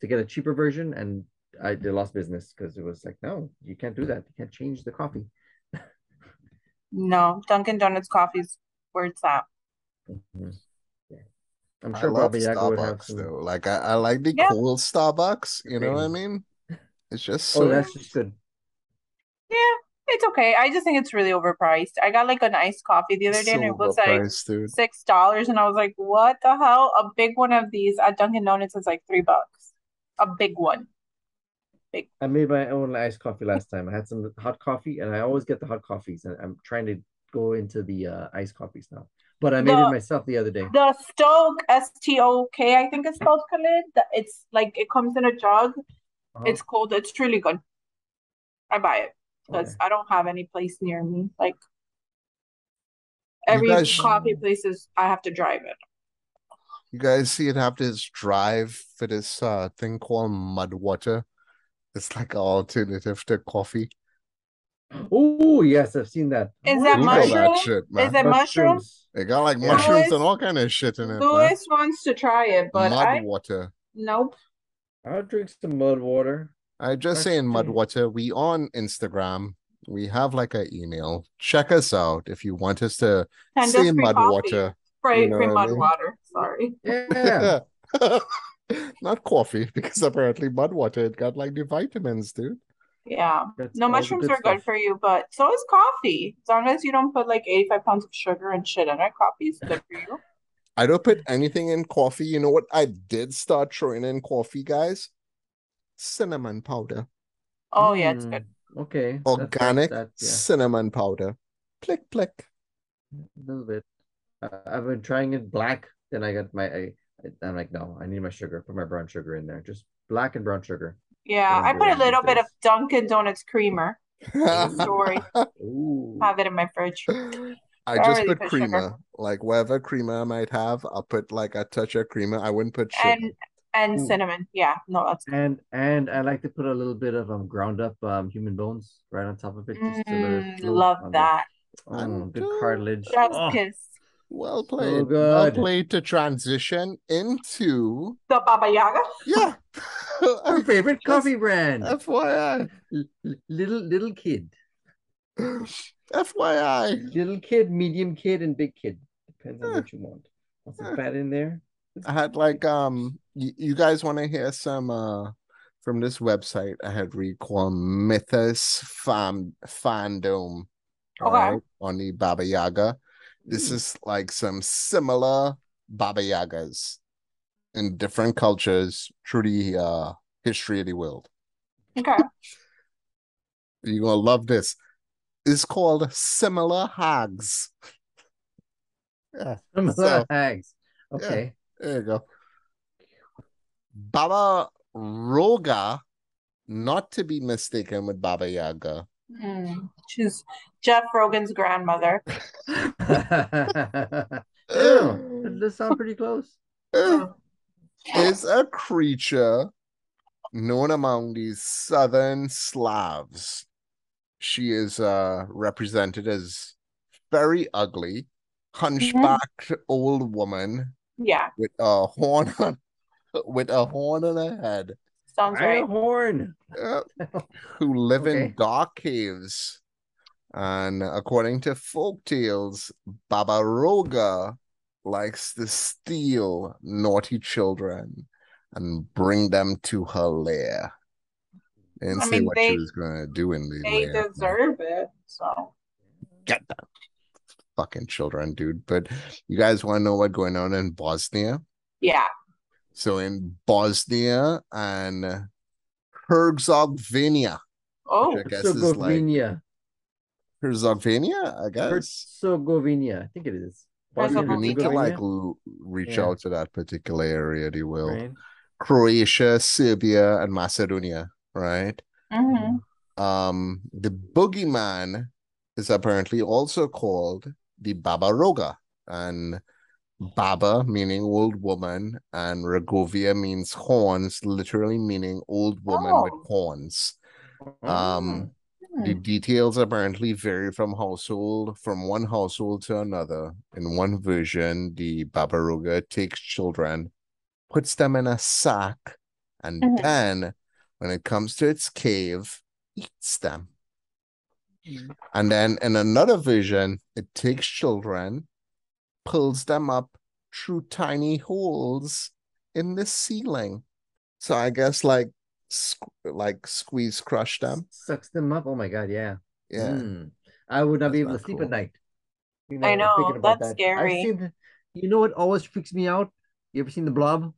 to get a cheaper version, and I they lost business because it was like, no, you can't do that. You can't change the coffee. No, Dunkin' Donuts coffee's where it's at. Mhm. Yeah. I'm sure I sure love Baba Yaga would have Starbucks some. though. Like I, I like the Yeah. cool Starbucks, you know what I mean? It's just Oh, so that's just good. Yeah, it's okay. I just think it's really overpriced. I got like an iced coffee the other day and it was like dude. six dollars, and I was like, "What the hell?" A big one of these at Dunkin' Donuts is like three bucks. A big one. I made my own iced coffee last time. I had some hot coffee, and I always get the hot coffees. And I'm trying to go into the uh, iced coffees now. But I made The- it myself the other day. The Stok S T O K, I think it's spelled Khalid. It's like it comes in a jug. Uh-huh. It's cold. It's really good. I buy it because Okay. I don't have any place near me. Like every guys- coffee place is I have to drive it. You guys see it have this drive for this uh thing called mud water. It's like an alternative to coffee. Oh yes, I've seen that. Is that Google mushroom? that shit, Is man. it mushroom? They got like Yeah. mushrooms Louis- and all kind of shit in it, man. Louis wants to try it, but Mud I water. nope. I'll drink some mud water. I just That's saying mud water. We on Instagram. We have like an email. Check us out if you want us to Send us say free mud coffee. water. Free, you know free what I mud mean? water. Sorry. Yeah. (laughs) (laughs) Not coffee, (laughs) because apparently mud water it got like the vitamins, dude. Yeah. That's No, mushrooms good are good for you, but so is coffee. As long as you don't put like 85 pounds of sugar and shit in it, coffee is good for you. I don't put anything in coffee. You know what? I did start throwing in coffee, guys. Cinnamon powder, Oh, yeah, it's Mm, good. Okay. organic that, yeah, cinnamon powder. Click click. a little bit. Uh, I've been trying it black. Then I got my. I, I'm like, no, I need my sugar. Put my brown sugar in there. Just black and brown sugar. Yeah, Yeah, I put a these little bit of. Dunkin' Donuts creamer. (laughs) Story. Ooh. Have it in my fridge. I I just really put put sugar. creamer. Like whatever creamer I might have, I'll put like a touch of creamer. I wouldn't put sugar. And and Ooh. cinnamon. Yeah, no, that's And and I like to put a little bit of um ground up um human bones right on top of it, just to let it Mm, love on the- that. Oh, good cartilage. Chef's Oh, kiss. Well played. Well good. played to transition into The Baba Yaga. yeah. (laughs) (laughs) Our favorite coffee brand. FYI. L- l- little little kid, (laughs) FYI. little kid, medium kid, and big kid. Depends on what you want. Want some fat in there? I had like um you, you guys want to hear some uh from this website I had read called Mythos Fam Fandom Okay. right, on the Baba Yaga. This is like some similar Baba Yagas in different cultures through the uh history of the world. Okay. You're gonna love this. It's called Similar Hags. Yeah, Similar So- hags. Okay. there you go. Baba Roga, not to be mistaken with Baba Yaga. Mm. She's Jeff Rogan's grandmother. Ew, that does sound pretty close. (laughs) is a creature known among these southern Slavs. She is uh, represented as very ugly, hunchbacked old woman Yeah, with a horn on, (laughs) with a horn on her head, sounds Iron right. horn. uh, (laughs) who live in dark caves. And according to folk tales, Baba Roga likes to steal naughty children and bring them to her lair. Didn't I say mean, what they- she was gonna do in the They lair. deserve it. So Get them fucking children, dude. But you guys want to know what's going on in Bosnia? yeah. So in Bosnia and Herzegovina, Oh, I guess is like Herzegovina. Herzegovina, I guess. Herzegovina. I think it is. Herzegovina. You Bosnia, need to like reach Yeah. out to that particular area, they will. right? Croatia, Serbia, and Macedonia, right? hmm Um, the boogeyman is apparently also called the Baba Roga, and Baba meaning old woman, and Rogovia means horns, literally meaning old woman Oh. with horns. Um, the details apparently vary from household, from one household to another. In one version, the Baba Roga takes children, puts them in a sack, and Mhm. then, when it comes to its cave, eats them. Mhm. And then in another version, it takes children, pulls them up through tiny holes in the ceiling. So I guess like squ- like squeeze crush them. Sucks them up. Oh my god, yeah. Yeah. Mm. I would not be That's able to sleep cool. at night. You I know, about that's that. I've scary. seen the- you know what always freaks me out? You ever seen the blob?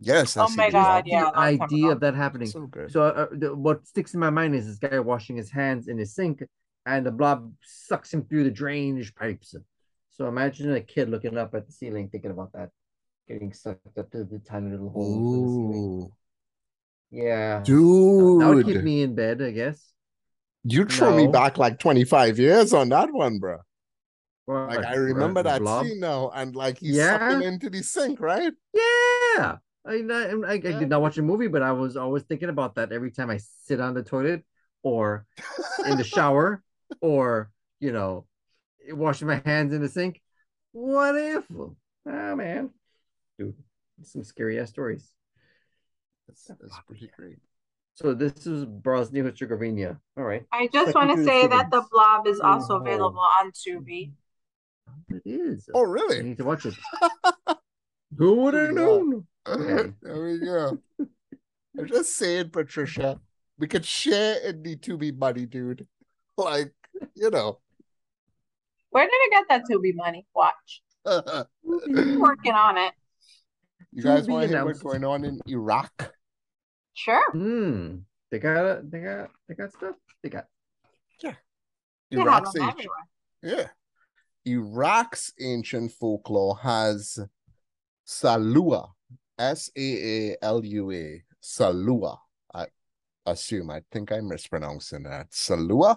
Yes. I Oh see my the God, blob. yeah, the idea of that happening. So good. So uh, the, what sticks in my mind is this guy washing his hands in his sink, and the blob sucks him through the drainage pipes. So imagine a kid looking up at the ceiling, thinking about that, getting sucked up to the tiny little hole. in the ceiling. Ooh, Yeah, dude, that would keep me in bed, I guess. you throw me back like 25 years on that one, bro. Like I remember that blob. scene now, and like he's Yeah. sucking into the sink, right? Yeah. I, I, I, I did not watch a movie, but I was always thinking about that every time I sit on the toilet or in the shower or, you know, washing my hands in the sink. What if? Oh man. Dude, some scary ass stories. That's, that's pretty great. So this is Bosnia Herzegovina. All right. I just want to through the say that the blob is also hole. available on Tubi. Oh, it is. Oh, I really? need to watch it. (laughs) Who would have known? Okay. there we go. (laughs) I'm just saying, Patricia, we could share in the Tubi money, dude. Like, you know. Where did I get that Tubi money? Watch. (laughs) Working on it. You guys want to hear what's going on in Iraq? Sure. Hmm. They got they got they got stuff. They got They have Iraq's ancient, everywhere. yeah. Iraq's ancient folklore has Salua, S A A L U A, Salua. I assume, I think I'm mispronouncing that. Salua?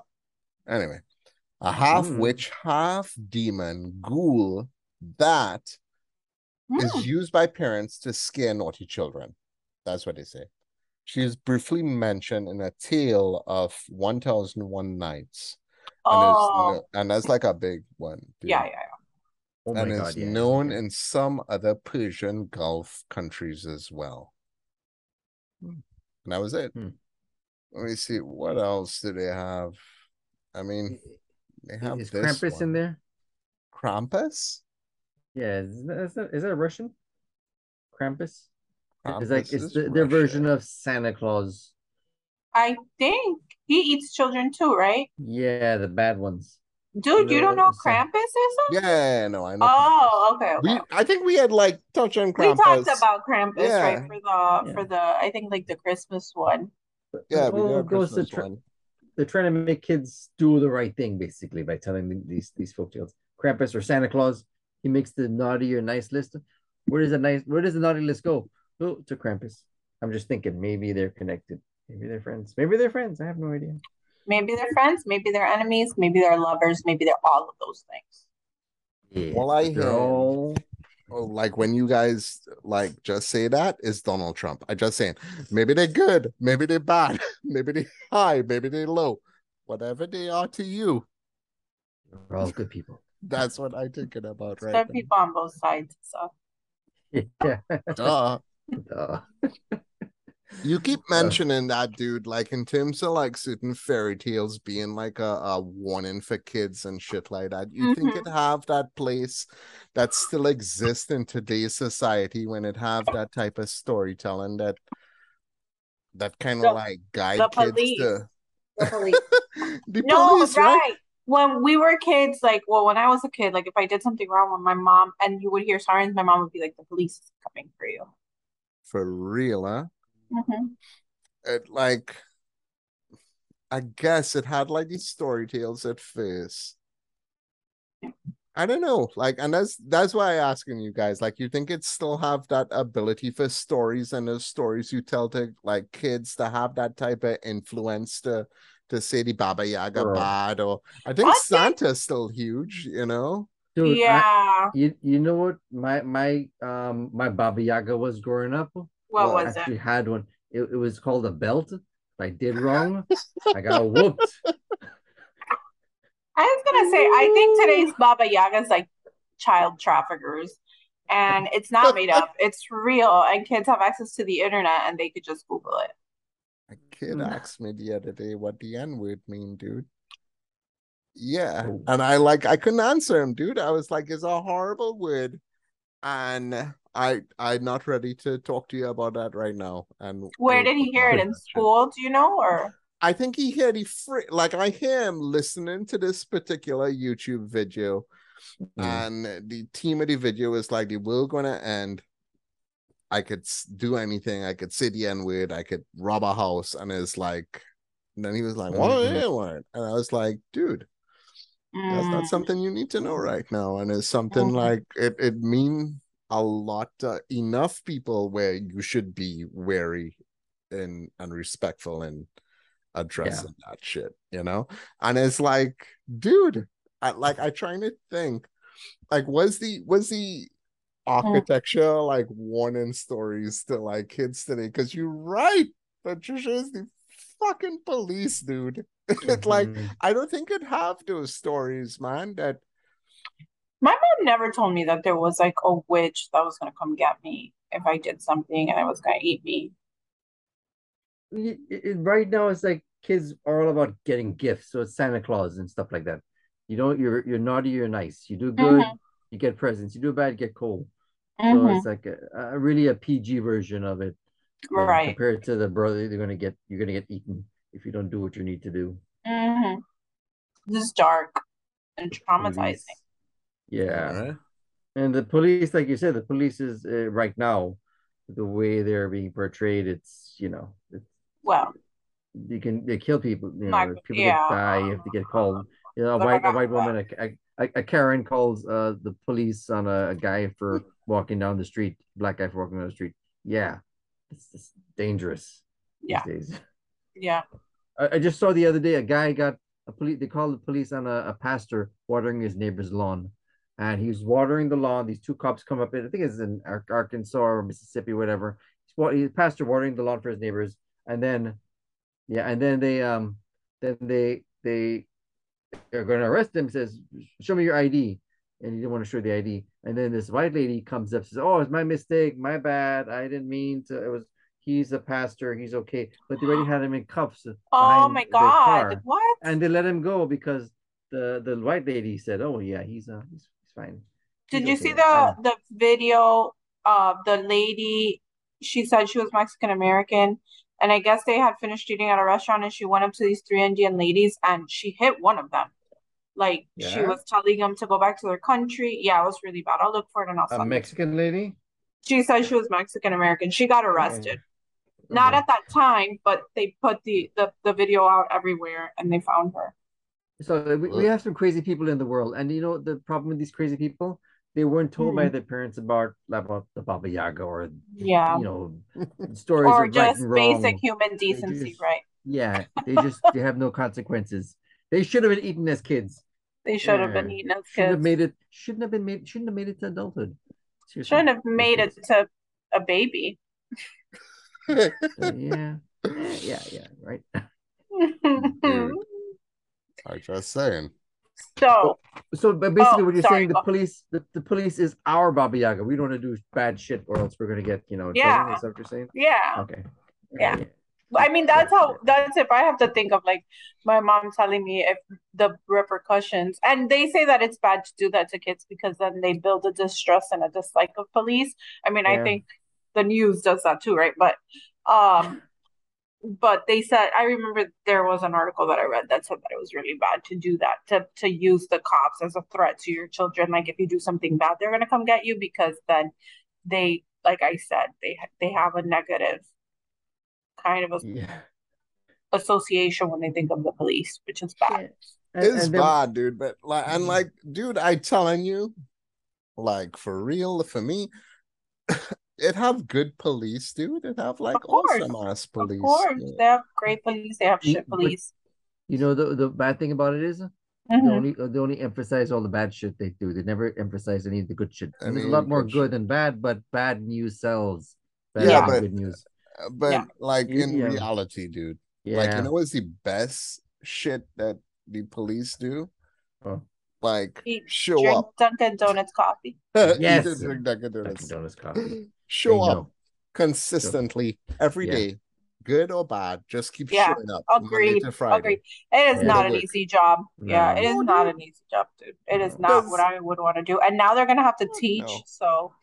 Anyway, a half Hmm. witch, half demon ghoul that is Hmm. used by parents to scare naughty children. That's what they say. She is briefly mentioned in a tale of 1001 Nights. And, Oh, is, and that's like a big one. dude. yeah, yeah, yeah. oh and god, is yeah. known in some other Persian Gulf countries as well. And that was it. Hmm. Let me see. What else do they have? I mean, they have Is this Krampus in there? Krampus? Yeah, is that, is that, is that a Russian? Krampus? It's like Krampus it's is the, their version of Santa Claus. I think he eats children too, right? Yeah, the bad ones. Dude, you No, don't know it's a- Krampus is a? Yeah, no, I know. Oh, okay, okay. We, I think we had like touch on Krampus. We talked about Krampus, Yeah. right? For the Yeah. for the I think like the Christmas one. Yeah, we all did a goes to Christmas tr- one. They're trying to make kids do the right thing basically by telling them these these folk tales. Krampus or Santa Claus, he makes the naughty or nice list. Where does the nice where does the naughty list go? Oh, to Krampus. I'm just thinking maybe they're connected. Maybe they're friends. Maybe they're friends. I have no idea. Maybe they're friends, maybe they're enemies, maybe they're lovers, maybe they're all of those things. Yeah, Well, I but all oh, like when you guys like just say that is Donald Trump. I just saying maybe they're good, maybe they're bad, (laughs) maybe they high, maybe they low, whatever they are to you. We're all good people. (laughs) That's what I'm thinking about right There are people on both sides, so (laughs) Yeah. Duh. Duh. You keep (laughs) mentioning that, dude. Like in terms of like certain fairy tales being like a, a warning for kids and shit like that. You think mm-hmm. it have that place that still exists in today's society when it have that type of storytelling that that kind of like guide the kids police. to the police. (laughs) the no, police, right. right? When we were kids, like, well, when I was a kid, like, if I did something wrong with my mom and you would hear sirens, my mom would be like, "The police is coming for you." For real, huh? Hmm It like I guess it had like these story tales at first. I don't know, like, and that's that's why I'm asking you guys, like, you think it still have that ability for stories and those stories you tell to like kids to have that type of influence to to say the Baba Yaga Sure. bad, or I think I think- Santa's still huge, you know. Dude, I- yeah. you you know what my my um my Baba Yaga was growing up? What well, was actually it? had one. It, it was called a belt. If I did wrong, I got whooped. I was gonna say, I think today's (laughs) Baba Yaga's like child traffickers, and it's not made up. (laughs) It's real, and kids have access to the internet, and they could just Google it. A kid Mm. asked me the other day what the N word mean, dude. Yeah. Oh. And I like I couldn't answer him, dude. I was like, it's a horrible word. And I I'm not ready to talk to you about that right now. And Where we'll did he hear it in (laughs) school? Do you know, or I think he heard he free like I hear him listening to this particular YouTube video, Mm. and the team of the video is like the world gonna end. I could do anything. I could say the N word. I could rob a house, and it's like. And then he was like, "What Mhm. And I was like, "Dude, that's not Mm, something you need to know right now." And it's something Mhm. like it. It mean a lot. Uh, enough people where you should be wary and and respectful and addressing that shit, you know? And it's like, dude, I like I trying to think, like, was the was the architecture like warning stories to like kids today? Because you're right, Patricia is the fucking police, dude. It's (laughs) like. I don't think it have those stories, man. That My mom never told me that there was like a witch that was gonna come get me if I did something and it was gonna eat me. It- right now it's like kids are all about getting gifts, so it's Santa Claus and stuff like that. You know, you're you're naughty, you're nice. You do good, Mhm. you get presents. You do bad, you get cold. So Mhm, it's like a, a really a PG version of it. Right. Compared to the brother, they're gonna get you're gonna get eaten if you don't do what you need to do. hmm This is dark and traumatizing. Police. Yeah. Alright. And the police, like you said, the police is uh, right now, the way they're being portrayed, it's you know, it's, Well, you can they kill people, you know, Like, people yeah. get die, if they get called. You know, a white a white woman, a, a, a Karen calls uh the police on a, a guy for walking down the street, black guy for walking down the street. Yeah, it's, it's dangerous Yeah. these days. yeah. I, I just saw the other day a guy got a police. They called the police on a, a pastor watering his neighbor's lawn, and he's watering the lawn. These two cops come up in. I think it's in Arkansas or Mississippi, whatever. He's, he's pastor watering the lawn for his neighbors, and then, yeah, and then they um, then they they are going to arrest him. Says, "Show me your ID," and he didn't want to show the ID. And then this white lady comes up, says, "Oh, it's my mistake, my bad. I didn't mean to. It was." He's a pastor. He's okay, but they already had him in cuffs. (gasps) Oh my God. What? and they let him go because the the white lady said, "Oh yeah, he's a he's, fine." Did you okay. see the the video of the lady? She said she was Mexican American, and I guess they had finished eating at a restaurant, and she went up to these three Indian ladies, and she hit one of them. Like she was telling them to go back to their country. Yeah, it was really bad. I'll look for it and I'll a send it. Mexican lady. She said she was Mexican American. She got arrested. Oh, Not at that time, but they put the, the the video out everywhere, and they found her. So we, we have some crazy people in the world, and you know the problem with these crazy people, they weren't told by their parents about about the Baba Yaga or Yeah. you know (laughs) stories Or of right just wrong. basic human decency, just- right? Yeah, (laughs) they just they have no consequences. They should have been eaten as kids. They should have been eaten as Shouldn't have kids. made it. Shouldn't have been made. Shouldn't have made it to adulthood. Seriously. Shouldn't have made it to a baby. (laughs) So, yeah. Eh, yeah, yeah, right. Dude. I'm just saying. so So, but basically, Oh, what you're sorry, saying, the police, the, the police is our Baba Yaga. We don't want to do bad shit, or else we're gonna get, you know, in trouble. Yeah. Is that what you're saying? yeah. Okay. Yeah. I mean, that's how, that's if I have to think of like my mom telling me if the repercussions, and they say that it's bad to do that to kids because then they build a distrust and a dislike of police. I mean, I think the news does that too, right? But, um, but they said, I remember there was an article that I read that said that it was really bad to do that, to, to use the cops as a threat to your children. Like if you do something bad, they're going to come get you because then they, like I said, they, they have a negative kind of a Yeah. association when they think of the police, which is bad. And- it's bad, dude. But like, and Mhm. like, dude, I telling you, like for real, for me, it have good police, dude. It have like Of awesome ass police. Of course, Yeah. they have great police. They have You- shit but- police. You know the the bad thing about it is they Mhm. only they only emphasize all the bad shit they do. They never emphasize any of the good shit. I And there's a lot more good good shit. than bad, but bad news sells. Bad Yeah, but- good news. Uh, But Yeah. like in yeah. reality, dude, Yeah. like you know what's the best shit that the police do? Oh. Like Eat- show Drink up. Dunkin' Donuts coffee. (laughs) Yes. drink Dunkin' Dunkin' Donuts. Donuts coffee. (laughs) Show up know. consistently every Yeah. day, good or bad. Just keep Yeah, showing up Monday Agreed. to Friday. Agreed. It is Yeah. not an easy job. Yeah, it is not an easy job, dude. It is No. not what I would want to do. And now they're gonna have to oh, teach. no. So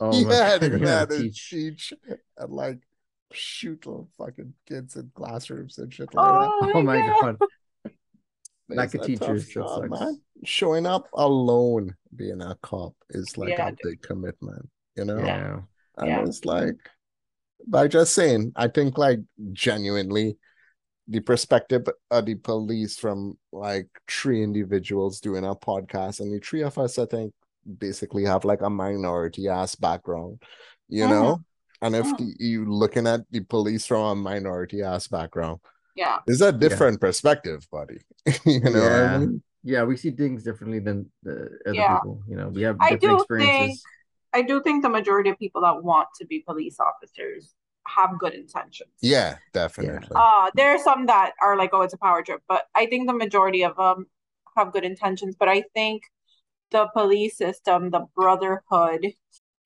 Oh my (laughs) yeah, God, they're they're gonna have gonna teach. teach and like shoot little fucking kids in classrooms and shit like oh, (laughs) Oh my God. god. (laughs) Like It's a teacher, tough so. Showing up alone being a cop is like Yeah, a dude. big commitment, you know? Yeah. And Yeah. it's like by just saying, I think like genuinely the perspective of the police from like three individuals doing a podcast, and the three of us, I think, basically have like a minority ass background, you know. And if the, you looking at the police from a minority ass background, Yeah. it's a different perspective, buddy. (laughs) you know what I Yeah. mean? Yeah, we see things differently than the other Yeah. people. You know, we have I different do experiences. I do think the majority of people that want to be police officers have good intentions. Yeah, definitely. Uh, there are some that are like, oh, it's a power trip, but I think the majority of them have good intentions. But I think the police system, the brotherhood,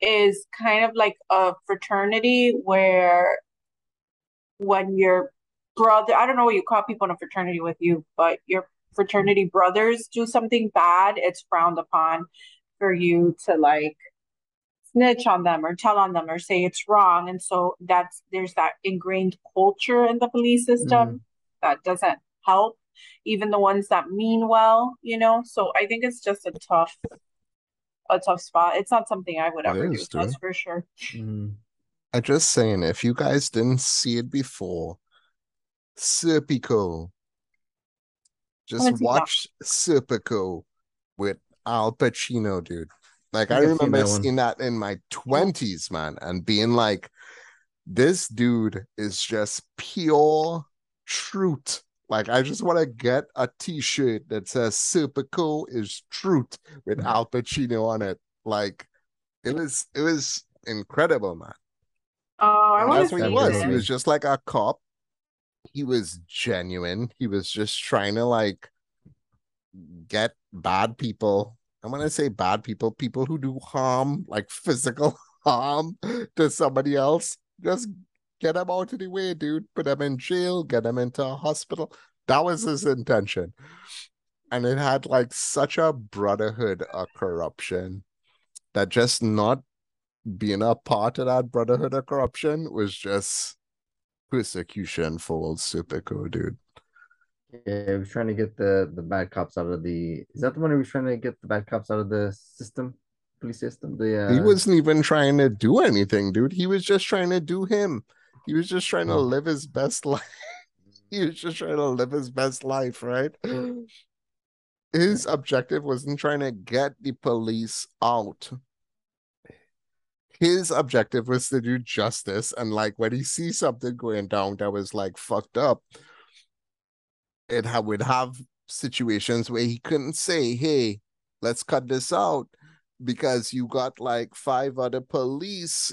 is kind of like a fraternity where when your brother, I don't know what you call people in a fraternity with you, but your fraternity brothers do something bad, it's frowned upon for you to like snitch on them or tell on them or say it's wrong. And so that's there's that ingrained culture in the police system that doesn't help, even the ones that mean well, you know. So I think it's just a tough a tough spot. It's not something I would ever do, is, that's for sure. Mm. I'm just saying, if you guys didn't see it before, Serpico. Just watch Serpico with Al Pacino, dude. Like I I've remember that seeing that in my twenties, man, and being like, this dude is just pure truth. Like I just want to get a T-shirt that says Serpico is truth with. Al Pacino on it. Like it was, it was incredible, man. Oh, I And want that's to what he was. He was just like a cop. He was genuine. He was just trying to like get bad people. I'm gonna say bad people, people who do harm, like physical (laughs) harm to somebody else. Just get them out of the way, dude. Put them in jail, get them into a hospital. That was his intention. And it had like such a brotherhood of corruption that just not being a part of that brotherhood of corruption was just persecution for old Serpico, dude. Yeah, he was trying to get the the bad cops out of the. Is that the one who was trying to get the bad cops out of the system, police system? The uh, He wasn't even trying to do anything, dude. He was just trying to do him. He was just trying to Oh. live his best (laughs) life. he was just trying to live his best life, right? (gasps) His objective wasn't trying to get the police out. His objective was to do justice. And like when he sees something going down that was like fucked up, it ha- would have situations where he couldn't say, hey, let's cut this out. because you got like five other police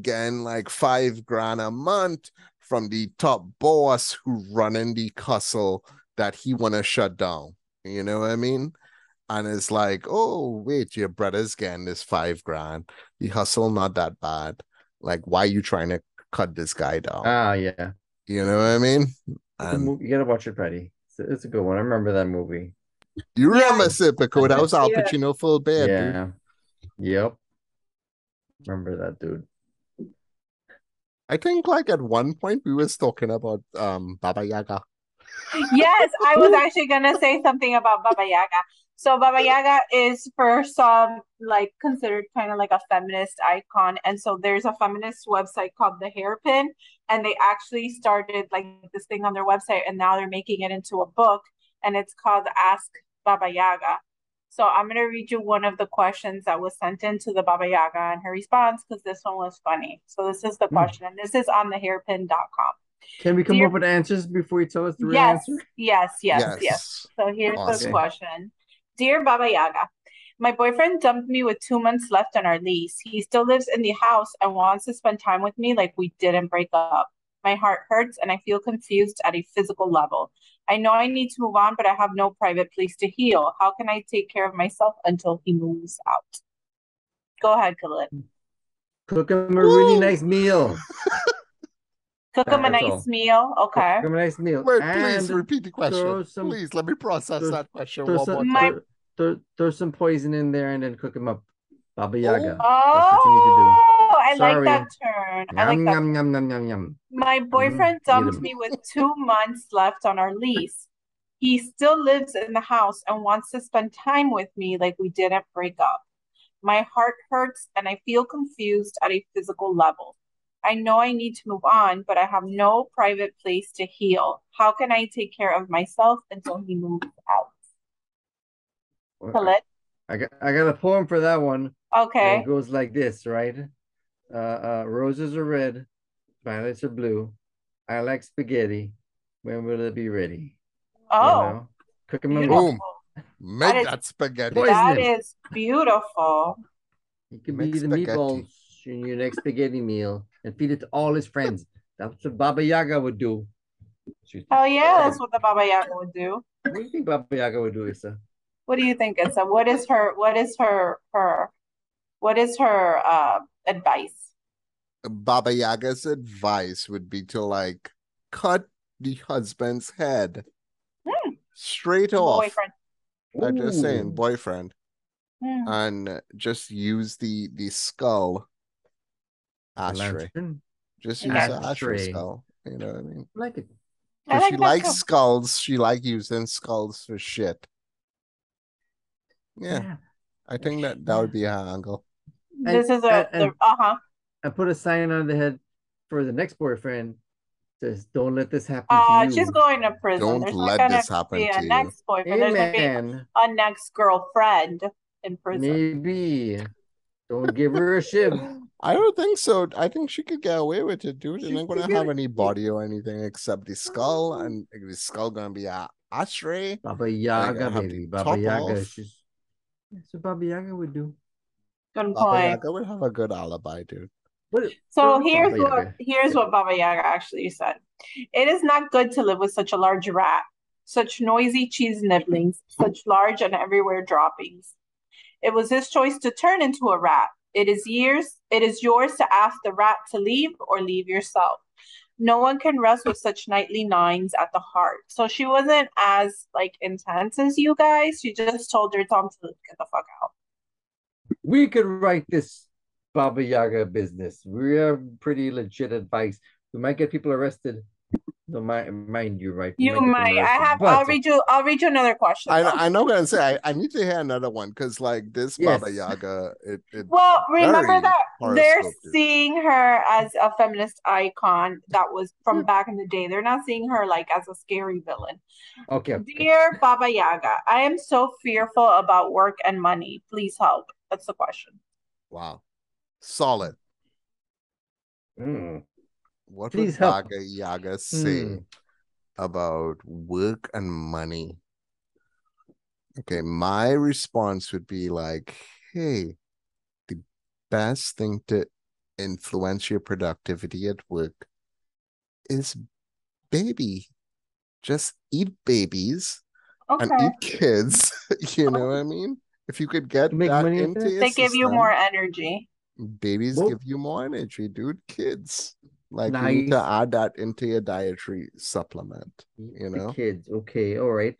getting like five grand a month from the top boss who running the hustle that he want to shut down. You know what I mean? And it's like, oh wait, your brother's getting this five grand. The hustle not that bad. Like, why you trying to cut this guy down? Ah, yeah. you know what I mean? It's And you gotta watch it, Freddie. It's a, it's a good one. I remember that movie. you Yeah. remember Serpico? That was Al Yeah. Pacino full bad, dude. yeah. Yep. Remember that dude. I think like at one point we was talking about um Baba Yaga. Yes, I was (laughs) actually gonna say something about Baba Yaga. So Baba Yaga is for some like considered kind of like a feminist icon, and so there's a feminist website called The Hairpin, and they actually started like this thing on their website, and now they're making it into a book, and it's called Ask Baba Yaga. So I'm gonna read you one of the questions that was sent in to the Baba Yaga and her response because this one was funny. So this is the Hmm. question, and this is on thehairpin.com. Can we come Dear- up with answers before you tell us the real Yes, answer? yes, yes, yes. yes. So here's the Awesome. question. Dear Baba Yaga, my boyfriend dumped me with two months left on our lease. He still lives in the house and wants to spend time with me like we didn't break up. My heart hurts and I feel confused at a physical level. I know I need to move on, but I have no private place to heal. How can I take care of myself until he moves out? Go ahead, Khalid. Cook him a really nice meal. (laughs) Cook them a nice all. meal. Okay. Cook him a nice meal. Wait, please repeat the question. some- please let me process throw- that question throw one more some, time. My- throw, throw, throw some poison in there and then cook them up. Baba Yaga. Oh, what you need to do. Oh, I like that turn. I like Yum, that yum, yum, yum, yum, yum. My mm-hmm. boyfriend Eat dumped 'em. me with two months left on our lease. He still lives in the house and wants to spend time with me like we didn't break up. My heart hurts and I feel confused at a physical level. I know I need to move on, but I have no private place to heal. How can I take care of myself until he moves out? Khalid? I got I got a poem for that one. And Okay. it goes like this, right? Uh, uh, roses are red, violets are blue. I like spaghetti. When will it be ready? You Oh, know? Cook 'em up. beautiful. Boom. Make is- that spaghetti. Boy, That Poison is beautiful. He can Make be the spaghetti. meatballs in your next spaghetti meal and feed it to all his friends. That's what Baba Yaga would do. She's- Oh yeah, that's what the Baba Yaga would do. What do you think Baba Yaga would do, Issa? What do you think, Issa? What is her what is her her what is her uh advice? Baba Yaga's advice would be to like cut the husband's head Hmm. straight off. Boyfriend. I'm just saying, boyfriend, Hmm. and just use the the skull A ashtray. lantern? Just use the ashtray Ashtray. skull. You know what I mean? I like it. If like she likes too. skulls, she like using skulls for shit. Yeah, I think that that would be her angle. And- This is a and- uh-huh. I put a sign on the head for the next boyfriend. Says, "Don't let this happen Uh to you." she's going to prison. Don't There's let not this happen be a to you. next boyfriend. There's gonna be a next girlfriend in prison. Maybe. Don't give her a shiv. (laughs) I don't think so. I think she could get away with it, dude. They're She not gonna have any body or anything except the skull, and the skull gonna be a ashtray. Baba Yaga, have baby. the Baba Yaga. She's that's what Baba Yaga would do. Good Baba point. Yaga would have a good alibi, dude. What So Baba here's what Yaga. here's what Baba Yaga actually said. It is not good to live with such a large rat, such noisy cheese nibblings, such large and everywhere droppings. It was his choice to turn into a rat. It is yours. it is yours to ask the rat to leave or leave yourself. No one can rest with such nightly gnawings at the heart. So she wasn't as like intense as you guys. She just told her Tom to get the fuck out. we could write this Baba Yaga business. We have pretty legit advice. We might get people arrested. No, mind, mind you, right? You might. I have. But I'll read you. I'll read you another question. I though. I'm not gonna say I, I need to hear another one because like this Baba Yaga, it, it Well, remember that they're seeing her as a feminist icon that was Hmm. from back in the day. They're not seeing her like as a scary villain. okay. okay. Dear Baba Yaga, I am so fearful about work and money. Please help. That's the question. wow, solid. Mm. What Please would help. Baba Yaga say Hmm. about work and money? Okay, my response would be like, hey, the best thing to influence your productivity at work is baby. Just eat babies Okay. and eat kids. (laughs) you know what I mean? If you could get To make that money into that? your They give you more energy. babies Well- give you more energy, dude. Kids. Like you need to add that into your dietary supplement. You The know? kids. Okay, all right,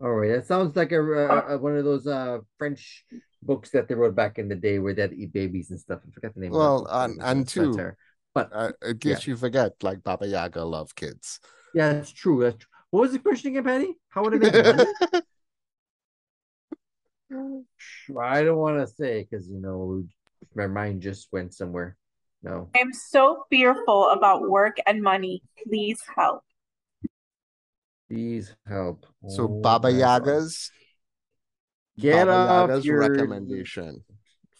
all right. That sounds like a, a, a- one of those uh French books that they wrote back in the day where they'd eat babies and stuff. I forgot the name. Well, of that but and- it was and two, satire. But Uh, in case you forget, like Baba Yaga love kids. yeah, that's true. That's true. What was the question again, Patty? How would I make money? I don't want to say because you know my mind just went somewhere. No. I'm so fearful about work and money. Please help. Please help. so Oh Baba. Yaga's Get Baba off Yaga's your recommendation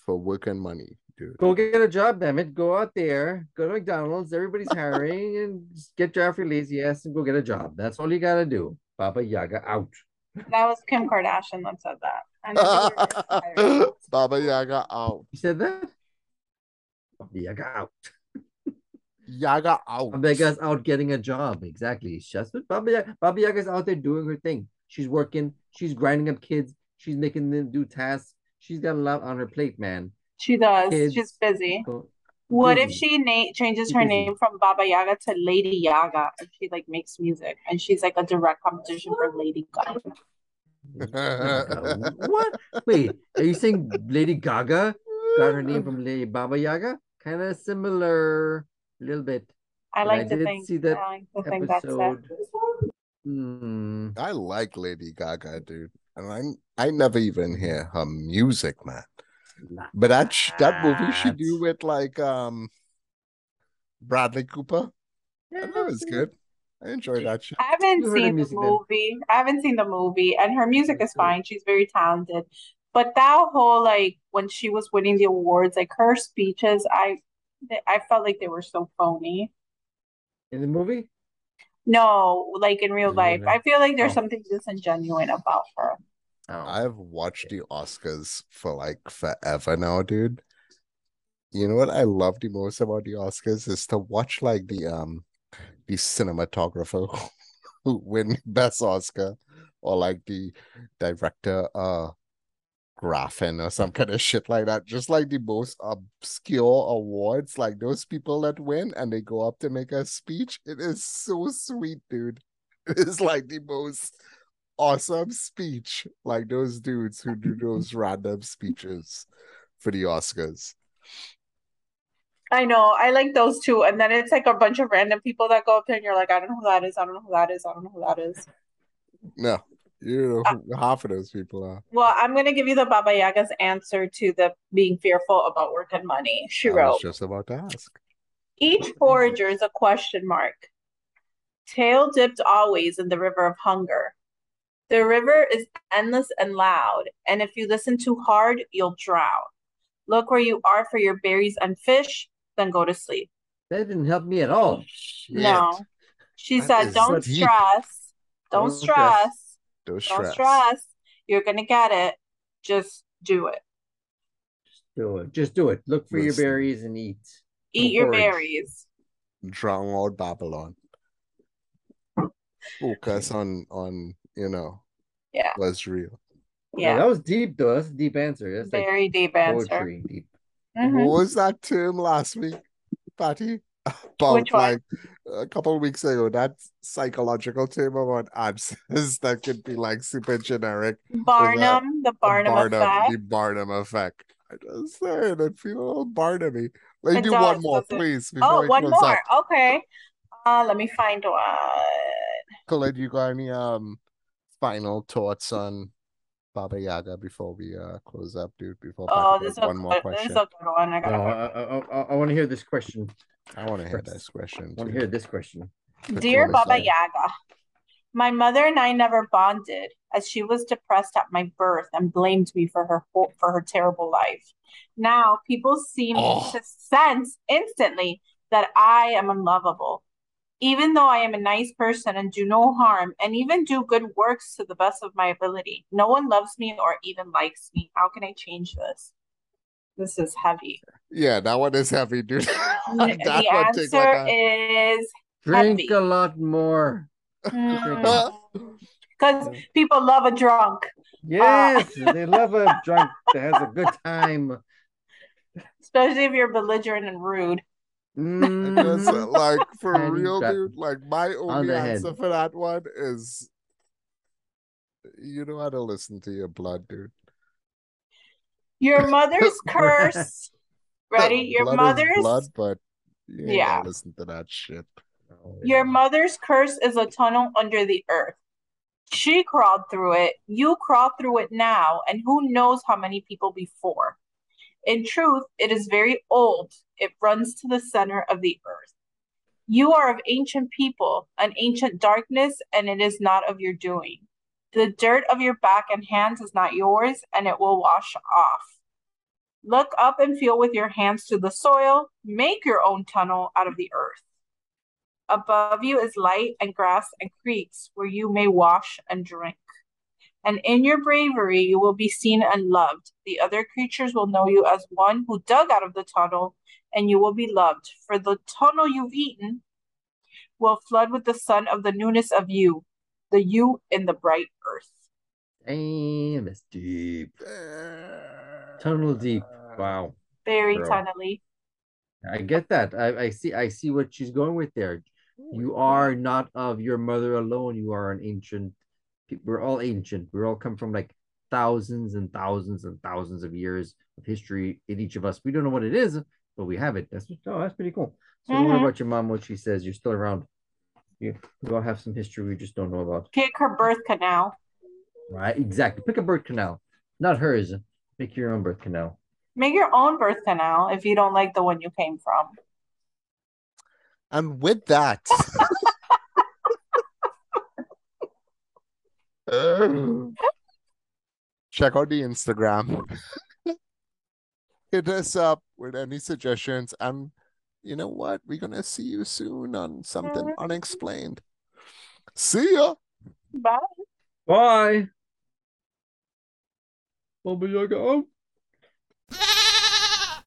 for work and money, dude. Go get a job, damn it. Go out there, go to McDonald's. Everybody's hiring, and just get your off your lazy ass and go get a job. That's all you gotta do. Baba Yaga out. That was Kim Kardashian that said that. I never. (laughs) Baba Yaga out. You said that? Baba Yaga out. Yaga out. Baba Yaga's out getting a job. Exactly. That's what Baba Yaga. Baba Yaga's out there doing her thing. She's working. She's grinding up kids. She's making them do tasks. She's got a lot on her plate, man. She does. Kids. She's busy. Go- What if she na- changes She's her busy. name from Baba Yaga to Lady Yaga and she like makes music and she's like a direct competition for Lady Gaga? (laughs) what? Wait, are you saying Lady Gaga got her name from Lady Baba Yaga? Kind of similar, a little bit. I And like I to did think. see that I like to think that's it. episode. Hmm. I like Lady Gaga, dude. And I I never even hear her music, man. But that sh- that movie she do with like um Bradley Cooper, Yeah, that was good. I enjoyed that shit. I haven't You seen the music then. movie. I haven't seen the movie, and her music is fine. She's very talented. But that whole like when she was winning the awards, like her speeches, I I felt like they were so phony. In the movie? No, like in real In life, life. I feel like there's Oh. something disingenuine about her. Oh. I've watched the Oscars for like forever now, dude. You know what I love the most about the Oscars is to watch like the um the cinematographer (laughs) who win (laughs) best Oscar or like the director uh Graffin or some kind of shit like that. Just like the most obscure awards, like those people that win and they go up to make a speech. It is so sweet, dude. (laughs) It is like the most awesome speech, like those dudes who do (laughs) those random speeches for the Oscars. I know, I like those too. And then it's like a bunch of random people that go up there and you're like, I don't know who that is, I don't know who that is, I don't know who that is. No, you know uh, who half of those people are. Well, I'm gonna give you the Baba Yaga's answer to the being fearful about work and money. She I wrote, was just about to ask. Each forager is a question mark. Tail dipped always in the river of hunger. The river is endless and loud, and if you listen too hard, you'll drown. Look where you are for your berries and fish, then go to sleep. That didn't help me at all. No. She that said, Don't deep. stress. Don't Don't stress. stress. Those Don't stress. stress. You're gonna get it. Just do it. Just Do it. Just do it. Look for your berries and eat. Eat your Forage. berries. Drown out Babylon. Focus on on you know Yeah. what's real. Yeah, Yeah. that was deep though. That's a deep answer. That's like Very deep answer. poetry. Deep. Mhm. What was that term last week, Patty? (laughs) About like a couple of weeks ago, that psychological term about answers that could be like super generic. Barnum, the A Barnum effect. the Barnum effect. I just saying, I feel a little Barnum-y. Let me do does, one more, please. Before Oh, we one close more. up. Okay. Uh, let me find one. Colin, you got any um final thoughts on Baba Yaga before we uh close up, dude? Before Oh, this does is a one more good, this is a good one. I No, got I, I, I, want to hear this question. I want to hear this question. I want to hear this question. Put Dear you on the Baba spot. Yaga, my mother and I never bonded as she was depressed at my birth and blamed me for her for her terrible life. Now people seem Oh. to sense instantly that I am unlovable. Even though I am a nice person and do no harm and even do good works to the best of my ability, no one loves me or even likes me. How can I change this? This is heavy. Yeah, that one is heavy, dude. (laughs) That the one take my answer is Drink Heavy. a lot more. Mm. because people love a drunk, Yes, uh, they love a drunk that has a good time. especially if you're belligerent and rude. Because, mm. uh, like for And real, dude. Like my only the head. answer for that one is, you know how to listen to your blood, dude. Your mother's (laughs) curse. Ready? Your Blood mother's blood, but you Yeah. listen to that shit. Oh, your mother's curse is a tunnel under the earth. She crawled through it. You crawl through it now, and who knows how many people before. In truth, it is very old. It runs to the center of the earth. You are of ancient people, an ancient darkness, and it is not of your doing. The dirt of your back and hands is not yours, and it will wash off. Look up and feel with your hands to the soil. Make your own tunnel out of the earth. Above you is light and grass and creeks where you may wash and drink. And in your bravery, you will be seen and loved. The other creatures will know you as one who dug out of the tunnel, and you will be loved. For the tunnel you've eaten will flood with the sun of the newness of you, the you in the bright earth. Damn, it's deep. Tunnel deep. Wow. Very Girl. tunnely. I get that. I, I see I see what she's going with there. You are not of your mother alone. You are an ancient. We're all ancient. We all come from like thousands and thousands and thousands of years of history in each of us. We don't know what it is, but we have it. That's oh, that's pretty cool. So don't worry Mhm. about your mom. What she says, you're still around. You, you all have some history we just don't know about. Pick her birth canal. Right? Exactly. Pick a birth canal, not hers. Make your own birth canal. Make your own birth canal if you don't like the one you came from. And with that, (laughs) (laughs) check out the Instagram. (laughs) Hit us up with any suggestions. And you know what? We're going to see you soon on something unexplained. See ya. Bye. Bye. Baba Yaga out.